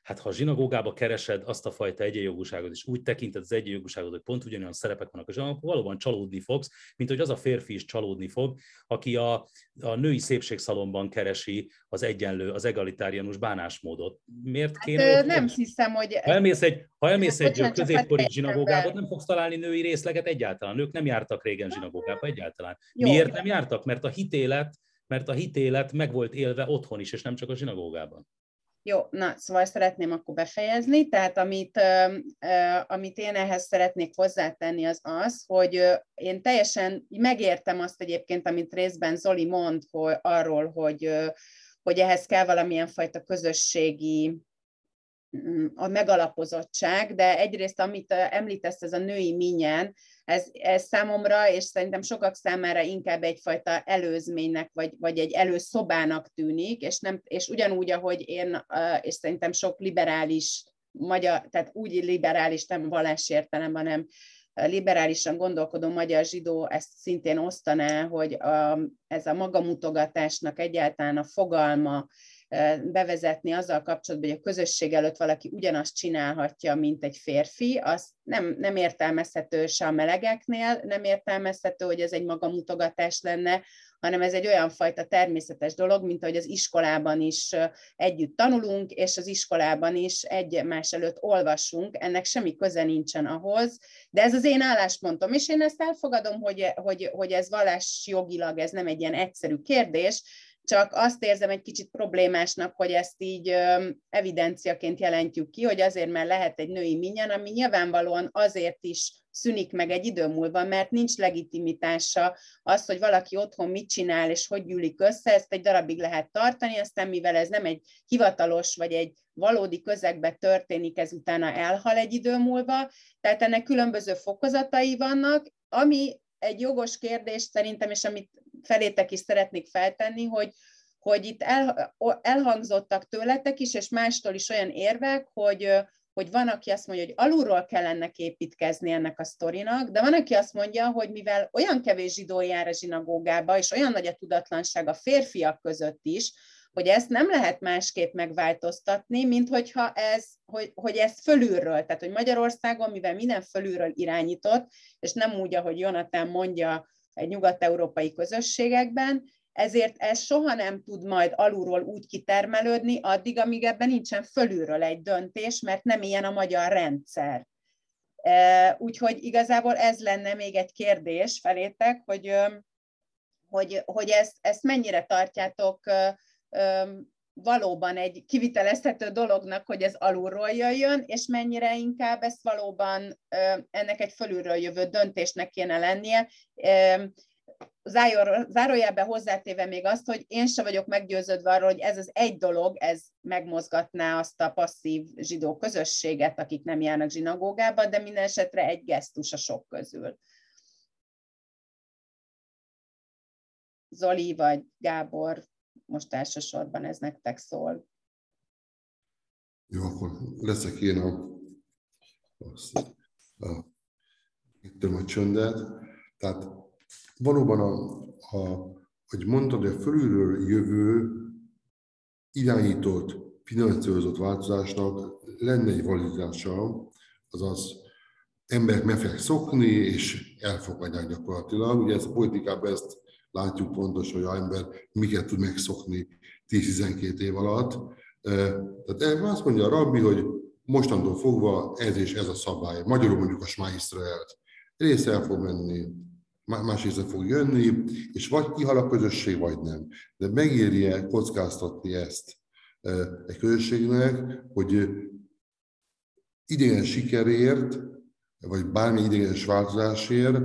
hát ha a zsinagógába keresed azt a fajta egyenjogúságot, és úgy tekinted az egyenjogúságot, hogy pont ugyanolyan szerepek vannak a zsinagógában, akkor valóban csalódni fogsz, mint hogy az a férfi is csalódni fog, aki a, a női szépségszalomban keresi az egyenlő, az egalitárianus bánásmódot. Miért hát, kéne? Hát, nem hiszem, hogy... Ha elmész egy, ha elmész egy középkori zsinagógába, nem fogsz találni női részleget egyáltalán. Nők nem jártak régen zsinagógába egyáltalán. Jó. Miért nem jártak? Mert a hitélet mert a hitélet meg volt élve otthon is, és nem csak a zsinagógában. Jó, na, szóval szeretném akkor befejezni, tehát amit, amit én ehhez szeretnék hozzátenni az az, hogy én teljesen megértem azt egyébként, amit részben Zoli mond hogy arról, hogy, hogy ehhez kell valamilyen fajta közösségi a megalapozottság, de egyrészt, amit említesz, ez a női minyen, ez, ez számomra, és szerintem sokak számára inkább egyfajta előzménynek, vagy, vagy egy előszobának tűnik, és, nem, és ugyanúgy, ahogy én, és szerintem sok liberális magyar, tehát úgy liberális, nem vallási értelemben, hanem liberálisan gondolkodó magyar zsidó ezt szintén osztaná, hogy a, ez a magamutogatásnak egyáltalán a fogalma, bevezetni azzal kapcsolatban, hogy a közösség előtt valaki ugyanazt csinálhatja, mint egy férfi, az nem, nem értelmezhető se a melegeknél, nem értelmezhető, hogy ez egy magamutogatás lenne, hanem ez egy olyan fajta természetes dolog, mint ahogy az iskolában is együtt tanulunk, és az iskolában is egymás előtt olvasunk, ennek semmi köze nincsen ahhoz, de ez az én álláspontom, és én ezt elfogadom, hogy, hogy, hogy ez vallásjogilag ez nem egy ilyen egyszerű kérdés, csak azt érzem egy kicsit problémásnak, hogy ezt így evidenciaként jelentjük ki, hogy azért, mert lehet egy női minyan, ami nyilvánvalóan azért is szűnik meg egy idő múlva, mert nincs legitimitása az, hogy valaki otthon mit csinál és hogy gyűlik össze, ezt egy darabig lehet tartani, aztán mivel ez nem egy hivatalos vagy egy valódi közegbe történik, ez utána elhal egy idő múlva, tehát ennek különböző fokozatai vannak, ami egy jogos kérdés szerintem, és amit felétek is szeretnék feltenni, hogy, hogy itt el, elhangzottak tőletek is, és mástól is olyan érvek, hogy, hogy van, aki azt mondja, hogy alulról kell ennek építkezni ennek a sztorinak, de van, aki azt mondja, hogy mivel olyan kevés zsidó jár a zsinagógába, és olyan nagy a tudatlanság a férfiak között is, hogy ezt nem lehet másképp megváltoztatni, mint hogyha ez, hogy, hogy ez fölülről, tehát hogy Magyarországon, mivel minden fölülről irányított, és nem úgy, ahogy Jonathan mondja egy nyugat-európai közösségekben, ezért ez soha nem tud majd alulról úgy kitermelődni, addig, amíg ebben nincsen fölülről egy döntés, mert nem ilyen a magyar rendszer. E, úgyhogy igazából ez lenne még egy kérdés felétek, hogy, hogy, hogy ezt, ezt mennyire tartjátok valóban egy kivitelezhető dolognak, hogy ez alulról jöjjön, és mennyire inkább ezt valóban ennek egy fölülről jövő döntésnek kéne lennie. Zárójelben hozzátéve még azt, hogy én se vagyok meggyőződve arról, hogy ez az egy dolog, ez megmozgatná azt a passzív zsidó közösséget, akik nem járnak zsinagógába, de minden esetre egy gesztus a sok közül. Zoli vagy Gábor, most elsősorban ez nektek szól. Jó, akkor leszek én a, azt, a, itt a csöndet. Tehát valóban, a, a, hogy mondtad, hogy a fölülről jövő irányított, finanszírozott változásnak lenne egy validása, azaz emberek meg fogják szokni, és elfogadják gyakorlatilag. Ugye ez a politikában ezt látjuk pontos, hogy a ember miket tud megszokni 10-12 év alatt. Tehát azt mondja a rabbi, hogy mostantól fogva ez és ez a szabály. Magyarul mondjuk a Smá Iszraelt. Része el fog menni, más része fog jönni, és vagy kihal a közösség, vagy nem. De megérje kockáztatni ezt egy közösségnek, hogy idegen sikerért, vagy bármi idegenes változásért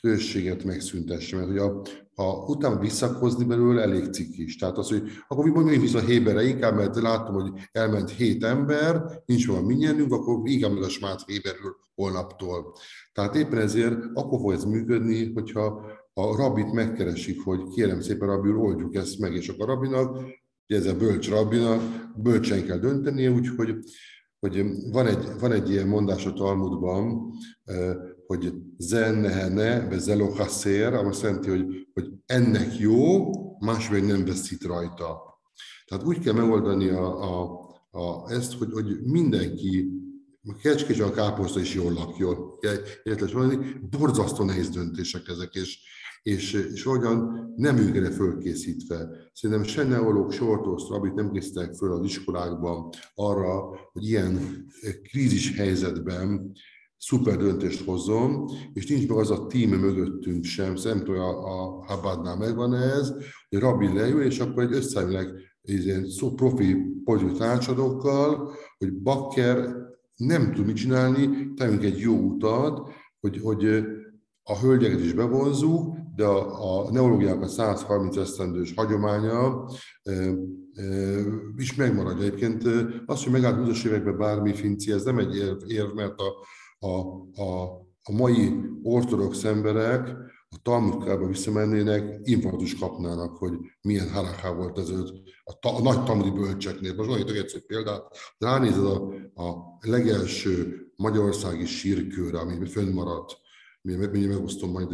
közösséget megszüntesse. Mert hogy a, ha utána visszakozni belőle, elég cikkis. Tehát az, hogy akkor mi mondjuk vissza Héberre inkább, mert látom, hogy elment hét ember, nincs van mindjárt, akkor inkább meg a smát Héberről holnaptól. Tehát éppen ezért akkor fog ez működni, hogyha a rabit megkeresik, hogy kérem szépen, rabbi oldjuk ezt meg, és akkor a rabinak, ez a bölcs rabinak, bölcsen kell döntenie, úgyhogy hogy van egy, van egy ilyen mondás a Talmudban, hogy zennehene, be zelohaszér, ami azt jelenti, hogy, hogy ennek jó, más meg nem veszít rajta. Tehát úgy kell megoldani a, a, a, ezt, hogy, hogy mindenki, a kecske és a káposzta is jól lakjon. Érted mondani? Borzasztó nehéz döntések ezek, és, és, és hogyan nem ők fölkészítve. Szerintem se neológ, se ortodox rabit nem készítettek föl az iskolákban arra, hogy ilyen krízis helyzetben szuper döntést hozzon, és nincs meg az a tím mögöttünk sem, szerintem a, a Habadnál megvan ez, hogy Rabbi leül, és akkor egy összeállítólag ilyen szó profi politikai tanácsadókkal, hogy Bakker nem tud mit csinálni, tenünk egy jó utat, hogy, hogy a hölgyeket is bevonzuk, de a, a neológiának a 130 esztendős hagyománya e, e, is megmarad egyébként. Az, hogy megállt 20 években bármi finci, ez nem egy érv, érv mert a, a, a, a mai ortodox emberek a Talmudkába visszamennének, infarktus kapnának, hogy milyen halaká volt ez a, ta, a nagy talmudi bölcseknél. Most mondjuk egy példát, ránézed a, a legelső magyarországi sírkőre, ami fönnmaradt, mindjárt megosztom majd,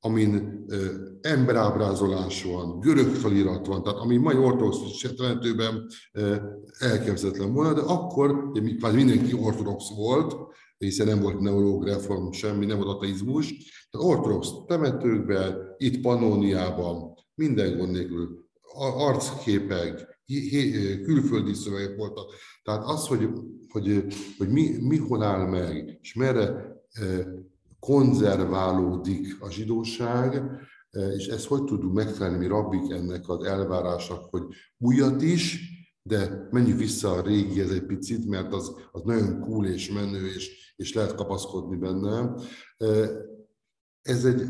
amin ö, emberábrázolás van, görög felirat van, tehát ami mai ortodox jelentőben elképzelhetetlen volna, de akkor de mindenki ortodox volt, hiszen nem volt neológ reform, semmi, nem volt ateizmus. Tehát ortodox temetőkben, itt Pannóniában, minden gond nélkül, arcképek, külföldi szövegek voltak. Tehát az, hogy, hogy, hogy mi, mi hol áll meg, és merre konzerválódik a zsidóság, és ezt hogy tudunk megfelelni mi rabbik ennek az elvárásnak, hogy újat is, de menjünk vissza a régihez egy picit, mert az, az nagyon cool és menő, és, és lehet kapaszkodni benne. Ez egy,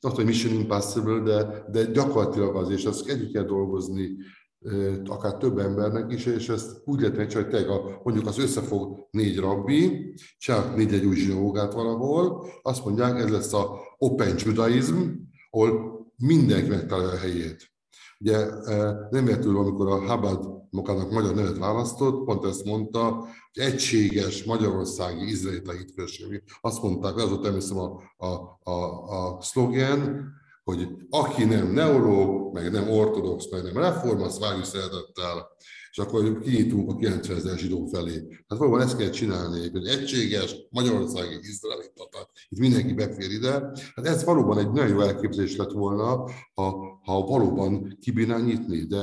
not a mission impossible, de, de gyakorlatilag az, és azt együtt kell dolgozni akár több embernek is, és ezt úgy lehet megcsinálni, hogy a, mondjuk az összefog négy rabbi, csak négy egy új zsinagógát valahol, azt mondják, ez lesz a Open Judaism, ahol mindenki megtalálja a helyét. Ugye nem értül, amikor a Habad magának magyar nevet választott, pont ezt mondta, hogy egységes magyarországi izraelita hitközség. Azt mondták, az volt emlékszem a, a, a, a szlogen, hogy aki nem neológ, meg nem ortodox, meg nem reform, azt várjuk szeretettel, és akkor kinyitunk a 90 ezer zsidó felé. Hát valóban ezt kell csinálni, hogy egységes, magyarországi, izraelita, tehát itt mindenki befér ide. Hát ez valóban egy nagyon jó elképzelés lett volna, ha, ha valóban kibírnál nyitni, de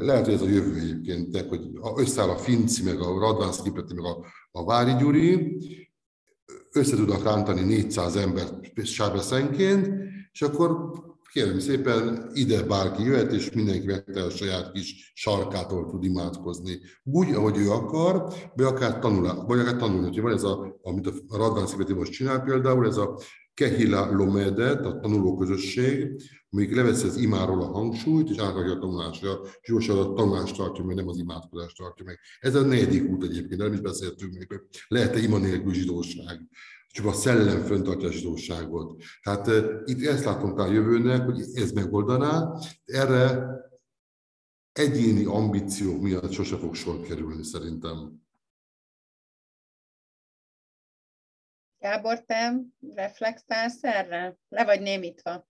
lehet, hogy ez a jövő egyébként, hogy összeáll a Finci, meg a Radvánsz Kipeti, meg a, a Vári Gyuri, össze tudnak rántani 400 ember sábeszenként, és akkor kérem szépen, ide bárki jöhet, és mindenki megtalálja a saját kis sarkától tud imádkozni. Úgy, ahogy ő akar, vagy akár tanul, vagy akár tanulni. Hogy van ez, a, amit a Radván Szibeti most csinál például, ez a Kehila Lomedet, a tanuló amelyik leveszi az imáról a hangsúlyt, és átadja a tanulásra, és jósan a tanulást tartja meg, nem az imádozást tartja meg. Ez a negyedik út egyébként, nem is beszéltünk még, lehet-e ima nélkül zsidóság csak a szellem föntartja a zsidóságot. Tehát uh, itt ezt látom a jövőnek, hogy ez megoldaná, erre egyéni ambíciók miatt sose fog sor kerülni szerintem. Gábor, te reflektálsz erre? Le vagy némítva?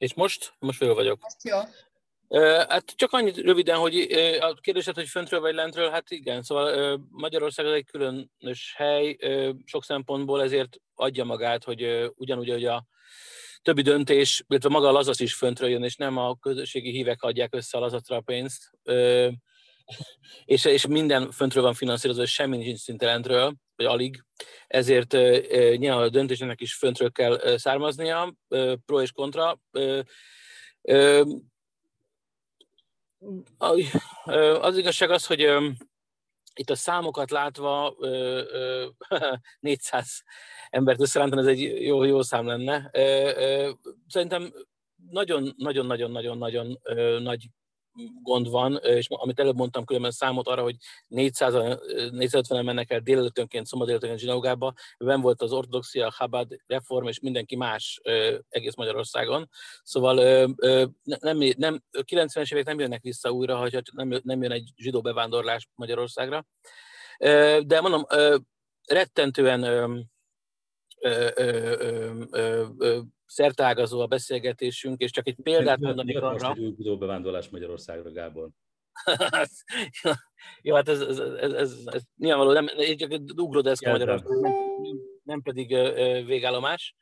És most? Most föl vagyok. Most jó. Hát csak annyit röviden, hogy a kérdésed, hogy föntről vagy lentről, hát igen, szóval Magyarország egy különös hely, sok szempontból ezért adja magát, hogy ugyanúgy, hogy a többi döntés, illetve maga a lazac is föntről jön, és nem a közösségi hívek adják össze a lazacra a pénzt, és, és minden föntről van finanszírozva, és semmi nincs szinte lentről, vagy alig, ezért nyilván a döntésnek is föntről kell származnia, pro és kontra az igazság az, hogy itt a számokat látva 400 embert összerántani, ez egy jó, jó szám lenne. Szerintem nagyon-nagyon-nagyon-nagyon-nagyon nagy gond van, és amit előbb mondtam különben számot arra, hogy 400, 450 mennek el délelőttönként, szombat délelőttönként Zsinaugába, ben volt az ortodoxia, Chabad reform és mindenki más egész Magyarországon. Szóval nem, nem, 90-es évek nem jönnek vissza újra, ha nem, nem jön egy zsidó bevándorlás Magyarországra. De mondom, rettentően szertágazó a beszélgetésünk, és csak egy példát mondanék arra. Most egy új bevándorlás Magyarországra, Gábor. Jó, hát ez, ez, ez, ez, ez nyilvánvaló, nem, csak egy ugrodeszka Magyarország, nem, nem pedig végállomás.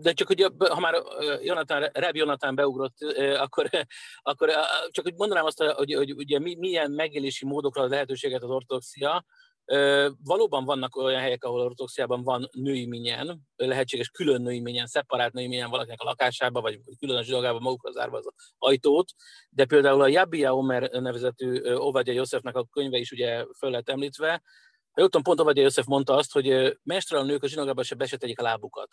De csak hogy ha már Jonathan, Reb Jonathan beugrott, akkor, akkor csak hogy mondanám azt, hogy, hogy ugye milyen megélési módokra lehetőséget az ortodoxia, Valóban vannak olyan helyek, ahol ortodoxiában van női minyen, lehetséges külön női minyen, szeparált női minyen valakinek a lakásába, vagy külön a zsidógában magukra zárva az ajtót, de például a Jabia Omer nevezetű Ovadja Józsefnek a könyve is ugye föl lett említve, ha jól tudom, pont Ovadja József mondta azt, hogy mesteren nők a zsinagában se be se tegyék a lábukat.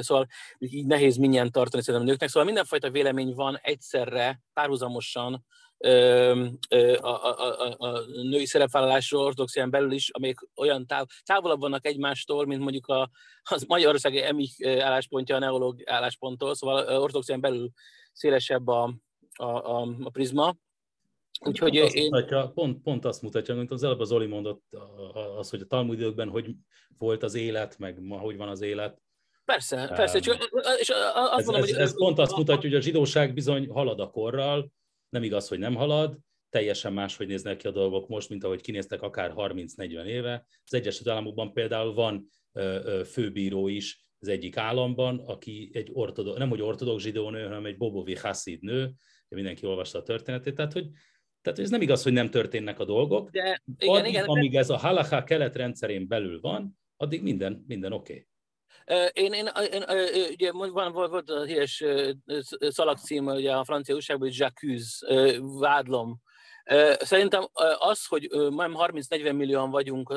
Szóval így nehéz minyen tartani szerintem a nőknek. Szóval mindenfajta vélemény van egyszerre, párhuzamosan a, a, a, a női szerepvállalásról ortodoxián belül is, amelyek olyan táv, távolabb vannak egymástól, mint mondjuk a, az Magyarországi emi álláspontja a neológ állásponttól, szóval ortodoxián belül szélesebb a, a, a, a prizma. Úgyhogy pont, én... azt mutatja, pont, pont azt mutatja, mint az előbb az Oli mondott, az, hogy a Talmud hogy volt az élet, meg ma hogy van az élet. Persze, persze. Csak, és azt ez, mondom, ez, hogy... ez pont azt mutatja, hogy a zsidóság bizony halad a korral, nem igaz, hogy nem halad, teljesen máshogy néznek ki a dolgok most, mint ahogy kinéztek akár 30-40 éve. Az Egyesült Államokban például van főbíró is az egyik államban, aki egy ortodox, nem hogy ortodox zsidó nő, hanem egy Bobovi Hasid nő, mindenki olvasta a történetét, tehát hogy tehát ez nem igaz, hogy nem történnek a dolgok. De, igen, addig, igen, amíg ez a halaká kelet belül van, addig minden, minden oké. Okay. Én, én, én, ugye van, volt a híres szalagcím ugye a francia újságban, hogy Jacques, vádlom. Szerintem az, hogy nem 30-40 millióan vagyunk,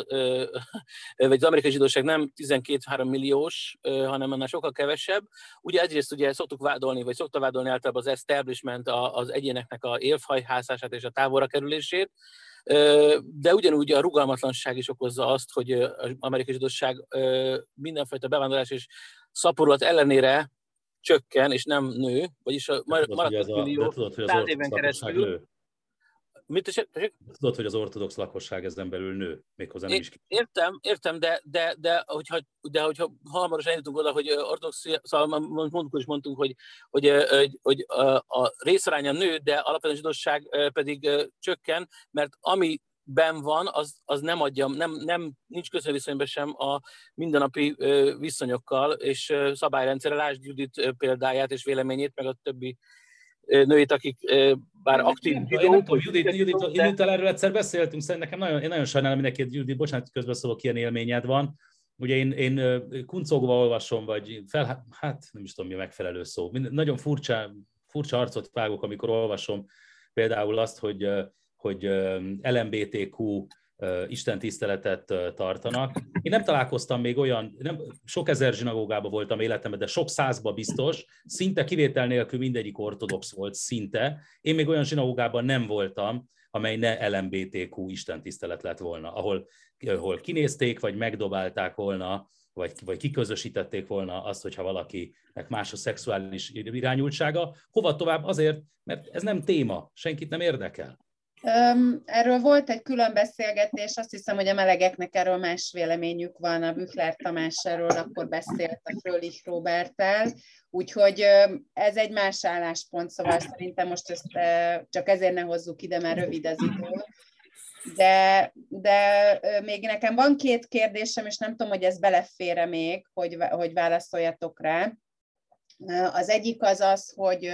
vagy az amerikai zsidóság nem 12-3 milliós, hanem annál sokkal kevesebb. Ugye egyrészt ugye szoktuk vádolni, vagy szokta vádolni általában az establishment az egyéneknek a élfhajhászását és a távolra kerülését, de ugyanúgy a rugalmatlanság is okozza azt, hogy az amerikai zsidóság mindenfajta bevándorlás és szaporulat ellenére csökken, és nem nő, vagyis a maradt millió száz éven keresztül. Nő. Mit is, Tudod, hogy az ortodox lakosság ezen belül nő, méghozzá nem is Értem, értem, de, de, de hogyha, de hogyha hamarosan eljutunk oda, hogy ortodox, szóval mondjuk is mondtunk, hogy, hogy, hogy, hogy a részaránya nő, de alapvetően zsidosság pedig csökken, mert ami ben van, az, az nem adja, nem, nem, nincs közönviszonyban sem a mindennapi viszonyokkal és szabályrendszerrel, lásd Judit példáját és véleményét, meg a többi nőit, akik bár aktív nem, videó, nem tudom, Judit, Judit. Judit erről egyszer beszéltünk, szerintem nekem nagyon, én nagyon sajnálom mindenki, Judit, bocsánat, közbeszólok, ilyen élményed van. Ugye én, én kuncogva olvasom, vagy fel, hát nem is tudom, mi a megfelelő szó. Nagyon furcsa, furcsa arcot vágok, amikor olvasom például azt, hogy, hogy LMBTQ Isten tiszteletet tartanak. Én nem találkoztam még olyan, nem, sok ezer zsinagógában voltam életemben, de sok százba biztos, szinte kivétel nélkül mindegyik ortodox volt, szinte. Én még olyan zsinagógában nem voltam, amely ne LMBTQ Isten tisztelet lett volna, ahol, ahol kinézték, vagy megdobálták volna, vagy, vagy kiközösítették volna azt, hogyha valakinek más a szexuális irányultsága. Hova tovább? Azért, mert ez nem téma, senkit nem érdekel. Erről volt egy külön beszélgetés, azt hiszem, hogy a melegeknek erről más véleményük van, a Büchler Tamás erről akkor beszélt a Frölich Robertel, úgyhogy ez egy más álláspont, szóval szerintem most ezt csak ezért ne hozzuk ide, mert rövid az idő. De, de még nekem van két kérdésem, és nem tudom, hogy ez belefére még, hogy, hogy válaszoljatok rá. Az egyik az az, hogy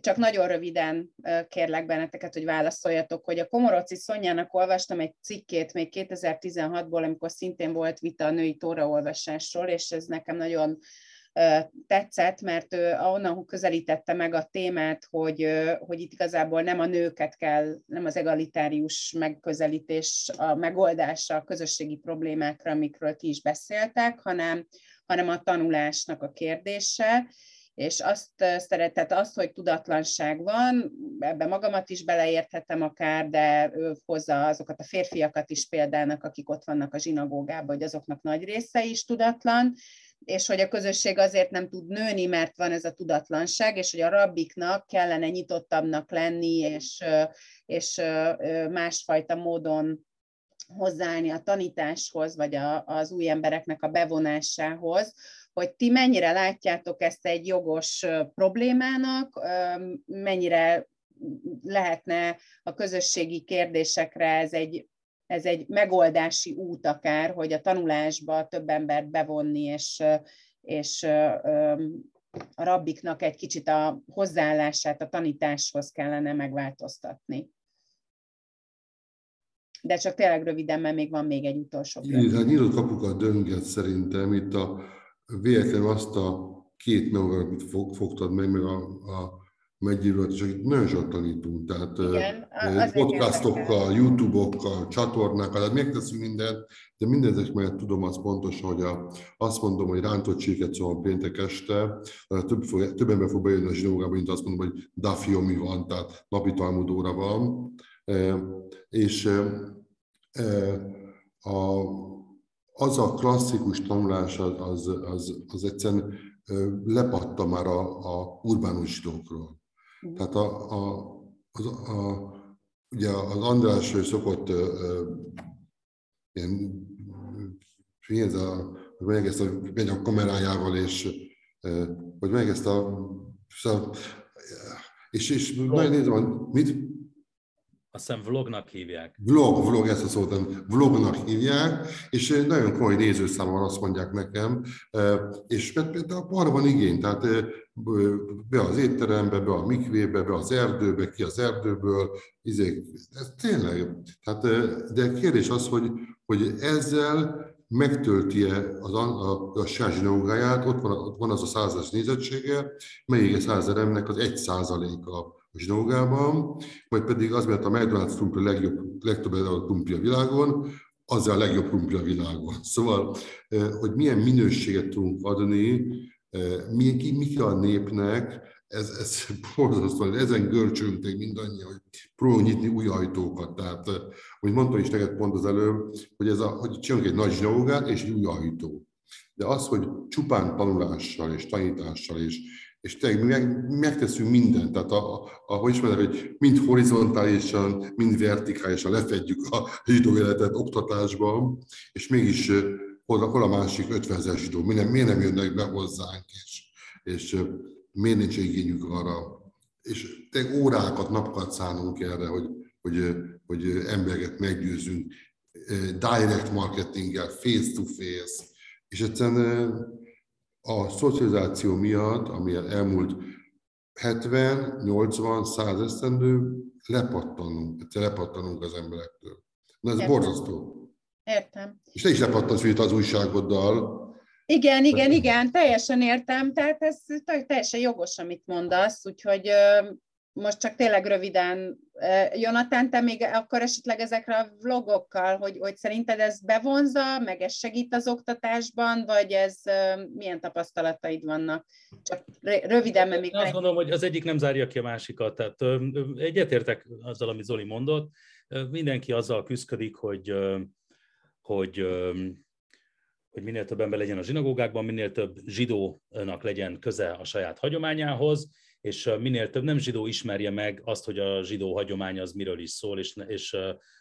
csak nagyon röviden kérlek benneteket, hogy válaszoljatok, hogy a Komoroci Szonyának olvastam egy cikkét még 2016-ból, amikor szintén volt vita a női tóraolvasásról, és ez nekem nagyon tetszett, mert ő onnan közelítette meg a témát, hogy, hogy itt igazából nem a nőket kell, nem az egalitárius megközelítés a megoldása a közösségi problémákra, amikről ti is beszéltek, hanem, hanem a tanulásnak a kérdése, és azt szeretett, azt, hogy tudatlanság van, ebbe magamat is beleérthetem akár, de ő hozza azokat a férfiakat is példának, akik ott vannak a zsinagógában, hogy azoknak nagy része is tudatlan, és hogy a közösség azért nem tud nőni, mert van ez a tudatlanság, és hogy a rabbiknak kellene nyitottabbnak lenni, és, és másfajta módon hozzáállni a tanításhoz, vagy a, az új embereknek a bevonásához, hogy ti mennyire látjátok ezt egy jogos problémának, mennyire lehetne a közösségi kérdésekre ez egy, ez egy megoldási út akár, hogy a tanulásba több embert bevonni, és, és a rabbiknak egy kicsit a hozzáállását a tanításhoz kellene megváltoztatni. De csak tényleg röviden, mert még van még egy utolsó. Igen, hát nyitott kapukat dönget szerintem itt a véletlenül azt a két megoldást, amit fog, fogtad meg, meg a, a meggyűlölt, és akik nagyon sok tanítunk, tehát Igen, podcastokkal, YouTube-okkal, csatornákkal, tehát megteszünk mindent, de mindezek mellett tudom azt pontosan, hogy a, azt mondom, hogy rántott csirket szóval péntek este, több, fog, több ember fog bejönni a zsinógába, mint azt mondom, hogy dafiomi van, tehát napi talmudóra van, és a, az a klasszikus tanulás az, az, az, egyszerűen lepatta már a, a urbánus zsidókról. Mm. Tehát a, a, az, a, ugye az András szokott ö, ilyen, ez a, meg ezt a, megy a kamerájával, és hogy meg ezt a, és, és nagyon nézem, mit? Azt hiszem vlognak hívják. Vlog, vlog, ezt a szót vlognak hívják, és nagyon komoly nézőszám azt mondják nekem, és például arra van igény, tehát be az étterembe, be a mikvébe, be az erdőbe, ki az erdőből, izé, ez tényleg, tehát, de kérdés az, hogy, hogy ezzel megtölti-e az, a, a sázsinógáját, ott van, ott van az a százas nézettsége, melyik százeremnek az egy százaléka zsinógában, vagy pedig az, mert a McDonald's krumpli a legjobb, legtöbb a krumpli a világon, az a legjobb krumpli a világon. Szóval, hogy milyen minőséget tudunk adni, mi, mi a népnek, ez, ez borzasztó, ezen görcsölünk mindannyian, hogy próbálunk nyitni új ajtókat. Tehát, hogy mondtam is neked pont az előbb, hogy, ez a, hogy csinálunk egy nagy zsinagógát és egy új ajtó. De az, hogy csupán tanulással és tanítással és és tényleg meg, megteszünk mindent, tehát a, a, ahogy ismerek, hogy mind horizontálisan, mind vertikálisan lefedjük a zsidó életet oktatásban, és mégis hol, hol a másik 50 ezer zsidó, miért nem, miért nem jönnek be hozzánk, és, és miért nincs igényük arra, és tényleg órákat, napokat szánunk erre, hogy, hogy, hogy embereket meggyőzünk, direct marketinggel, face-to-face, és egyszerűen a szocializáció miatt, ami elmúlt 70, 80, 100 esztendő, lepattanunk, lepattanunk az emberektől. Na ez Értem. borzasztó. Értem. És te is lepattansz itt az újságoddal. Igen, igen, igen, teljesen értem, tehát ez teljesen jogos, amit mondasz, úgyhogy most csak tényleg röviden, Jonathan, te még akkor esetleg ezekre a vlogokkal, hogy, hogy szerinted ez bevonza, meg ez segít az oktatásban, vagy ez milyen tapasztalataid vannak? Csak röviden, mert még... Azt gondolom, hogy az egyik nem zárja ki a másikat. Tehát egyetértek azzal, amit Zoli mondott. Mindenki azzal küzdik, hogy, hogy hogy minél több ember legyen a zsinagógákban, minél több zsidónak legyen köze a saját hagyományához, és minél több nem zsidó ismerje meg azt, hogy a zsidó hagyomány az miről is szól, és, és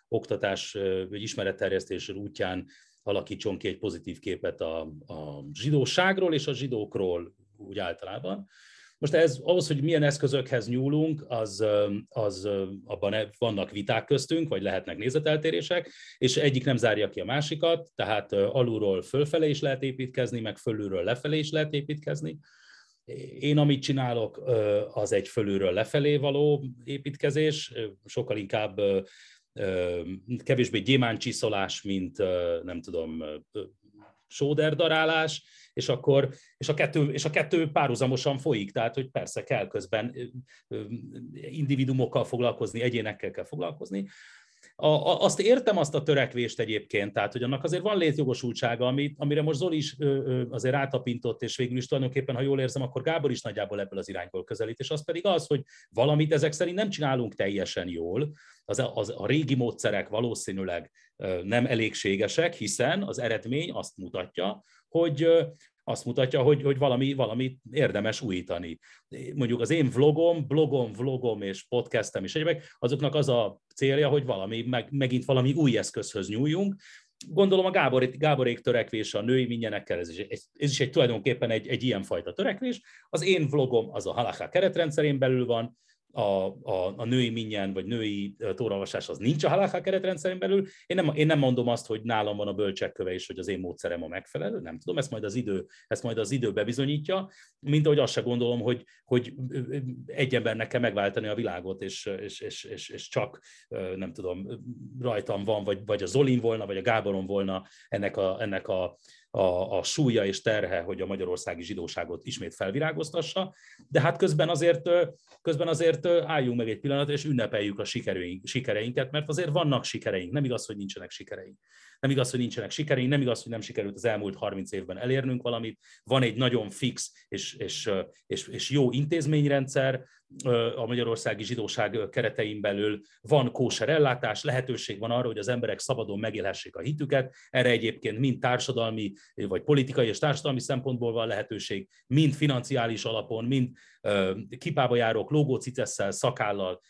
oktatás vagy ismeretterjesztés útján alakítson ki egy pozitív képet a, a zsidóságról és a zsidókról úgy általában. Most ez, ahhoz, hogy milyen eszközökhez nyúlunk, az, az abban e, vannak viták köztünk, vagy lehetnek nézeteltérések, és egyik nem zárja ki a másikat, tehát alulról fölfelé is lehet építkezni, meg fölülről lefelé is lehet építkezni. Én amit csinálok, az egy fölülről lefelé való építkezés, sokkal inkább kevésbé gyémáncsiszolás, mint nem tudom, sóderdarálás, és akkor és a, kettő, és a kettő párhuzamosan folyik, tehát hogy persze kell közben individumokkal foglalkozni, egyénekkel kell foglalkozni, a, a, azt értem azt a törekvést egyébként, tehát hogy annak azért van létjogosultsága, amit, amire most Zoli is ö, ö, azért rátapintott, és végül is tulajdonképpen, ha jól érzem, akkor Gábor is nagyjából ebből az irányból közelít, és az pedig az, hogy valamit ezek szerint nem csinálunk teljesen jól, az, az, a régi módszerek valószínűleg nem elégségesek, hiszen az eredmény azt mutatja, hogy azt mutatja, hogy, hogy valami, valami érdemes újítani. Mondjuk az én vlogom, blogom, vlogom és podcastem és egyébek, azoknak az a célja, hogy valami, meg, megint valami új eszközhöz nyúljunk, Gondolom a Gábor, Gáborék törekvése a női minyenekkel, ez is, ez is egy tulajdonképpen egy, egy ilyenfajta törekvés. Az én vlogom az a Halaká keretrendszerén belül van, a, a, a női minyen, vagy női tóraolvasás az nincs a halakha keretrendszerén belül. Én nem, én nem mondom azt, hogy nálam van a bölcsekköve, és hogy az én módszerem a megfelelő, nem tudom, ezt majd az idő, ezt majd az idő bebizonyítja, mint ahogy azt se gondolom, hogy, hogy egy embernek kell megváltani a világot, és, és, és, és, és csak, nem tudom, rajtam van, vagy, vagy a Zolin volna, vagy a Gáboron volna ennek a, ennek a a, a súlya és terhe, hogy a magyarországi zsidóságot ismét felvirágoztassa, de hát közben azért, közben azért álljunk meg egy pillanatra, és ünnepeljük a sikereinket, mert azért vannak sikereink, nem igaz, hogy nincsenek sikereink. Nem igaz, hogy nincsenek sikereink, nem igaz, hogy nem sikerült az elmúlt 30 évben elérnünk valamit. Van egy nagyon fix és, és, és, és jó intézményrendszer, a magyarországi zsidóság keretein belül van kóser ellátás, lehetőség van arra, hogy az emberek szabadon megélhessék a hitüket. Erre egyébként mind társadalmi, vagy politikai és társadalmi szempontból van lehetőség, mind financiális alapon, mind kipába járok, logócicesszel, szakállal,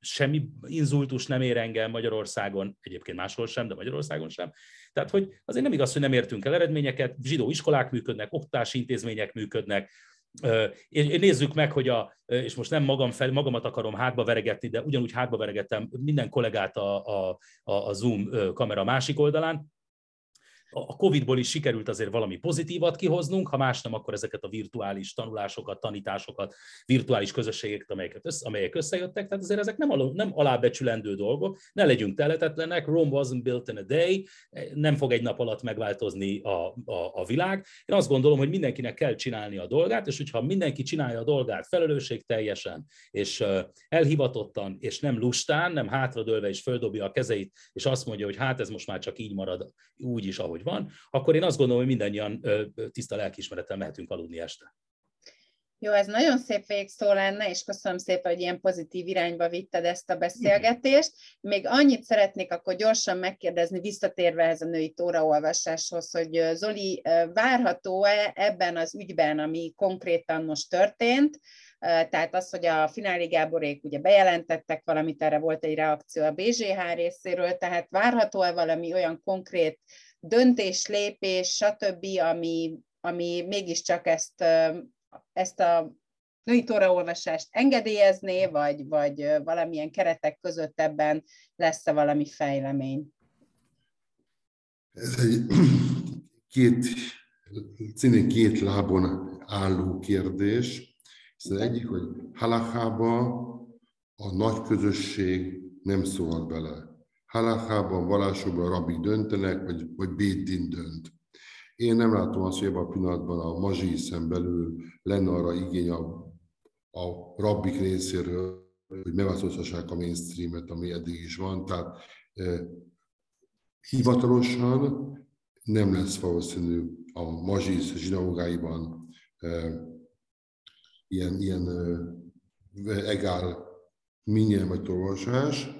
semmi inzultus nem ér engem Magyarországon, egyébként máshol sem, de Magyarországon sem. Tehát, hogy azért nem igaz, hogy nem értünk el eredményeket, zsidó iskolák működnek, oktatási intézmények működnek, Nézzük meg, hogy a, és most nem magam fel, magamat akarom hátba veregetni, de ugyanúgy hátba veregettem minden kollégát a, a, a Zoom kamera másik oldalán, a Covid-ból is sikerült azért valami pozitívat kihoznunk, ha más nem, akkor ezeket a virtuális tanulásokat, tanításokat, virtuális közösségeket, amelyeket össze, amelyek összejöttek, tehát azért ezek nem, alá, nem alábecsülendő dolgok, ne legyünk teletetlenek, Rome wasn't built in a day, nem fog egy nap alatt megváltozni a, a, a világ. Én azt gondolom, hogy mindenkinek kell csinálni a dolgát, és hogyha mindenki csinálja a dolgát felelősség teljesen, és elhivatottan, és nem lustán, nem hátradőlve és földobja a kezeit, és azt mondja, hogy hát ez most már csak így marad, úgy is, ahogy ahogy van, akkor én azt gondolom, hogy mindannyian tiszta lelkiismerettel mehetünk aludni este. Jó, ez nagyon szép végszó lenne, és köszönöm szépen, hogy ilyen pozitív irányba vitted ezt a beszélgetést. Még annyit szeretnék akkor gyorsan megkérdezni, visszatérve ez a női tóraolvasáshoz, hogy Zoli, várható-e ebben az ügyben, ami konkrétan most történt, tehát az, hogy a Fináli Gáborék ugye bejelentettek valamit, erre volt egy reakció a BZH részéről, tehát várható-e valami olyan konkrét döntés, lépés, stb., ami, ami mégiscsak ezt, ezt a női olvasást engedélyezné, vagy, vagy valamilyen keretek között ebben lesz-e valami fejlemény? Ez egy két, szintén két lábon álló kérdés. Ez az egyik, hogy halakába a nagy közösség nem szól bele halachában, vallásokban rabik döntenek, vagy, vagy Bédin dönt. Én nem látom azt, hogy ebben a pillanatban a mazsíszen belül lenne arra igény a, a rabbik részéről, hogy megváltoztassák a mainstreamet, ami eddig is van. Tehát eh, hivatalosan nem lesz valószínű a mazsisz zsinagógáiban eh, ilyen, ilyen eh, egál minyen vagy tolvasás,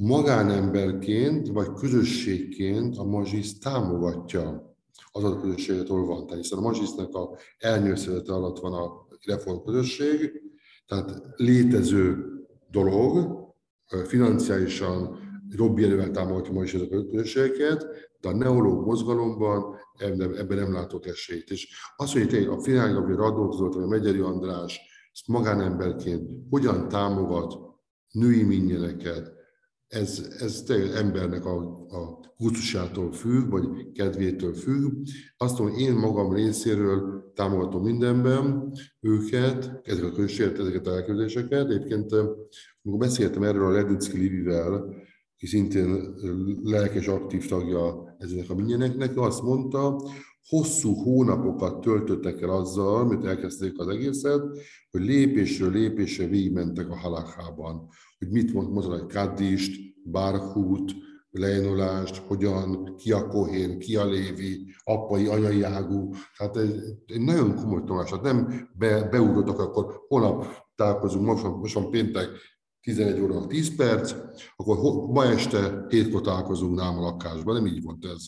magánemberként vagy közösségként a mazsisz támogatja az a közösséget, ahol van. Tehát hiszen a mazsisznek a elnyőszedete alatt van a reform közösség, Tehát létező dolog, financiálisan Robbi erővel támogatja ma is ezeket a közösségeket, de a neológ mozgalomban ebben, nem látok esélyt. És azt, hogy a Finál Gabi, Radnóti Zoltán, Megyeri András magánemberként hogyan támogat női minnyeneket, ez, ez embernek a, a gusztusától függ, vagy kedvétől függ. Azt mondom, én magam részéről támogatom mindenben őket, ezeket a közösséget, ezeket a elképzeléseket. Egyébként, amikor beszéltem erről a Lednicki Livivel, aki szintén lelkes, aktív tagja ezeknek a minnyeneknek, azt mondta, hosszú hónapokat töltöttek el azzal, amit elkezdték az egészet, hogy lépésről lépésre végigmentek a halakhában, hogy mit mond, egy kaddist, bárhút, lejnulást, hogyan, ki a kohén, ki a lévi, apai, anyai ágú. Tehát egy, egy nagyon komoly tanulás. Hát nem be, beugrottak, akkor holnap találkozunk, most, most van péntek, 11 óra 10 perc, akkor ma este 7-kor találkozunk nálam a lakásban, nem így volt ez.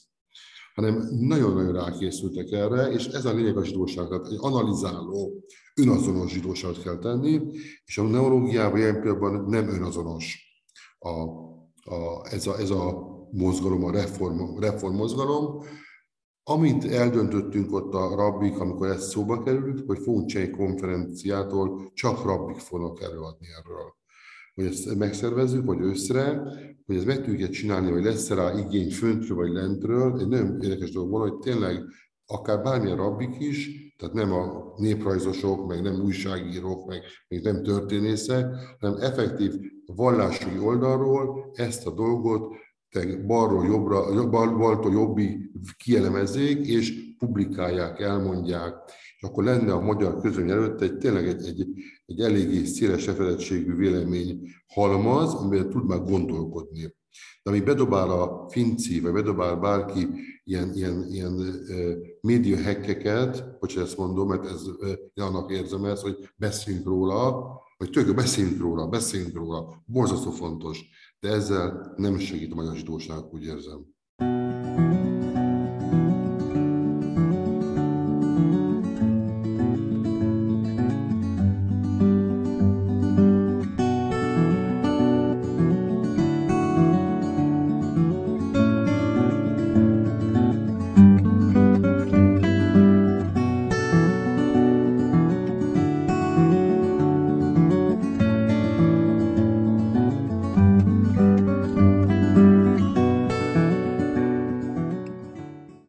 Hanem nagyon-nagyon rákészültek erre, és ez a lényeg a zsidóságnak, egy analizáló, önazonos zsidóságot kell tenni, és a neurológiában ilyen pillanatban nem önazonos a, a, ez, a, ez a mozgalom, a reform, reform mozgalom, amit eldöntöttünk ott a rabbik, amikor ez szóba került, hogy fogunk csinálni konferenciától, csak rabbik fognak előadni erről hogy ezt megszervezzük, vagy őszre, hogy ezt meg tudjuk csinálni, vagy lesz rá igény föntről vagy lentről. Egy nagyon érdekes dolog van, hogy tényleg akár bármilyen rabbik is, tehát nem a néprajzosok, meg nem újságírók, meg, meg nem történészek, hanem effektív vallási oldalról ezt a dolgot balról jobbra, baltól jobbig kielemezzék, és publikálják, elmondják, és akkor lenne a magyar közöny előtt egy tényleg egy, egy, egy eléggé széles lefedettségű vélemény halmaz, amiben tud már gondolkodni. De ami bedobál a finci, vagy bedobál bárki ilyen, ilyen, ilyen uh, média hekkeket, hogy ezt mondom, mert ez, uh, annak érzem ezt, hogy beszéljünk róla, vagy tök, beszéljünk róla, beszéljünk róla, borzasztó fontos, de ezzel nem segít a magyar zsidóság, úgy érzem.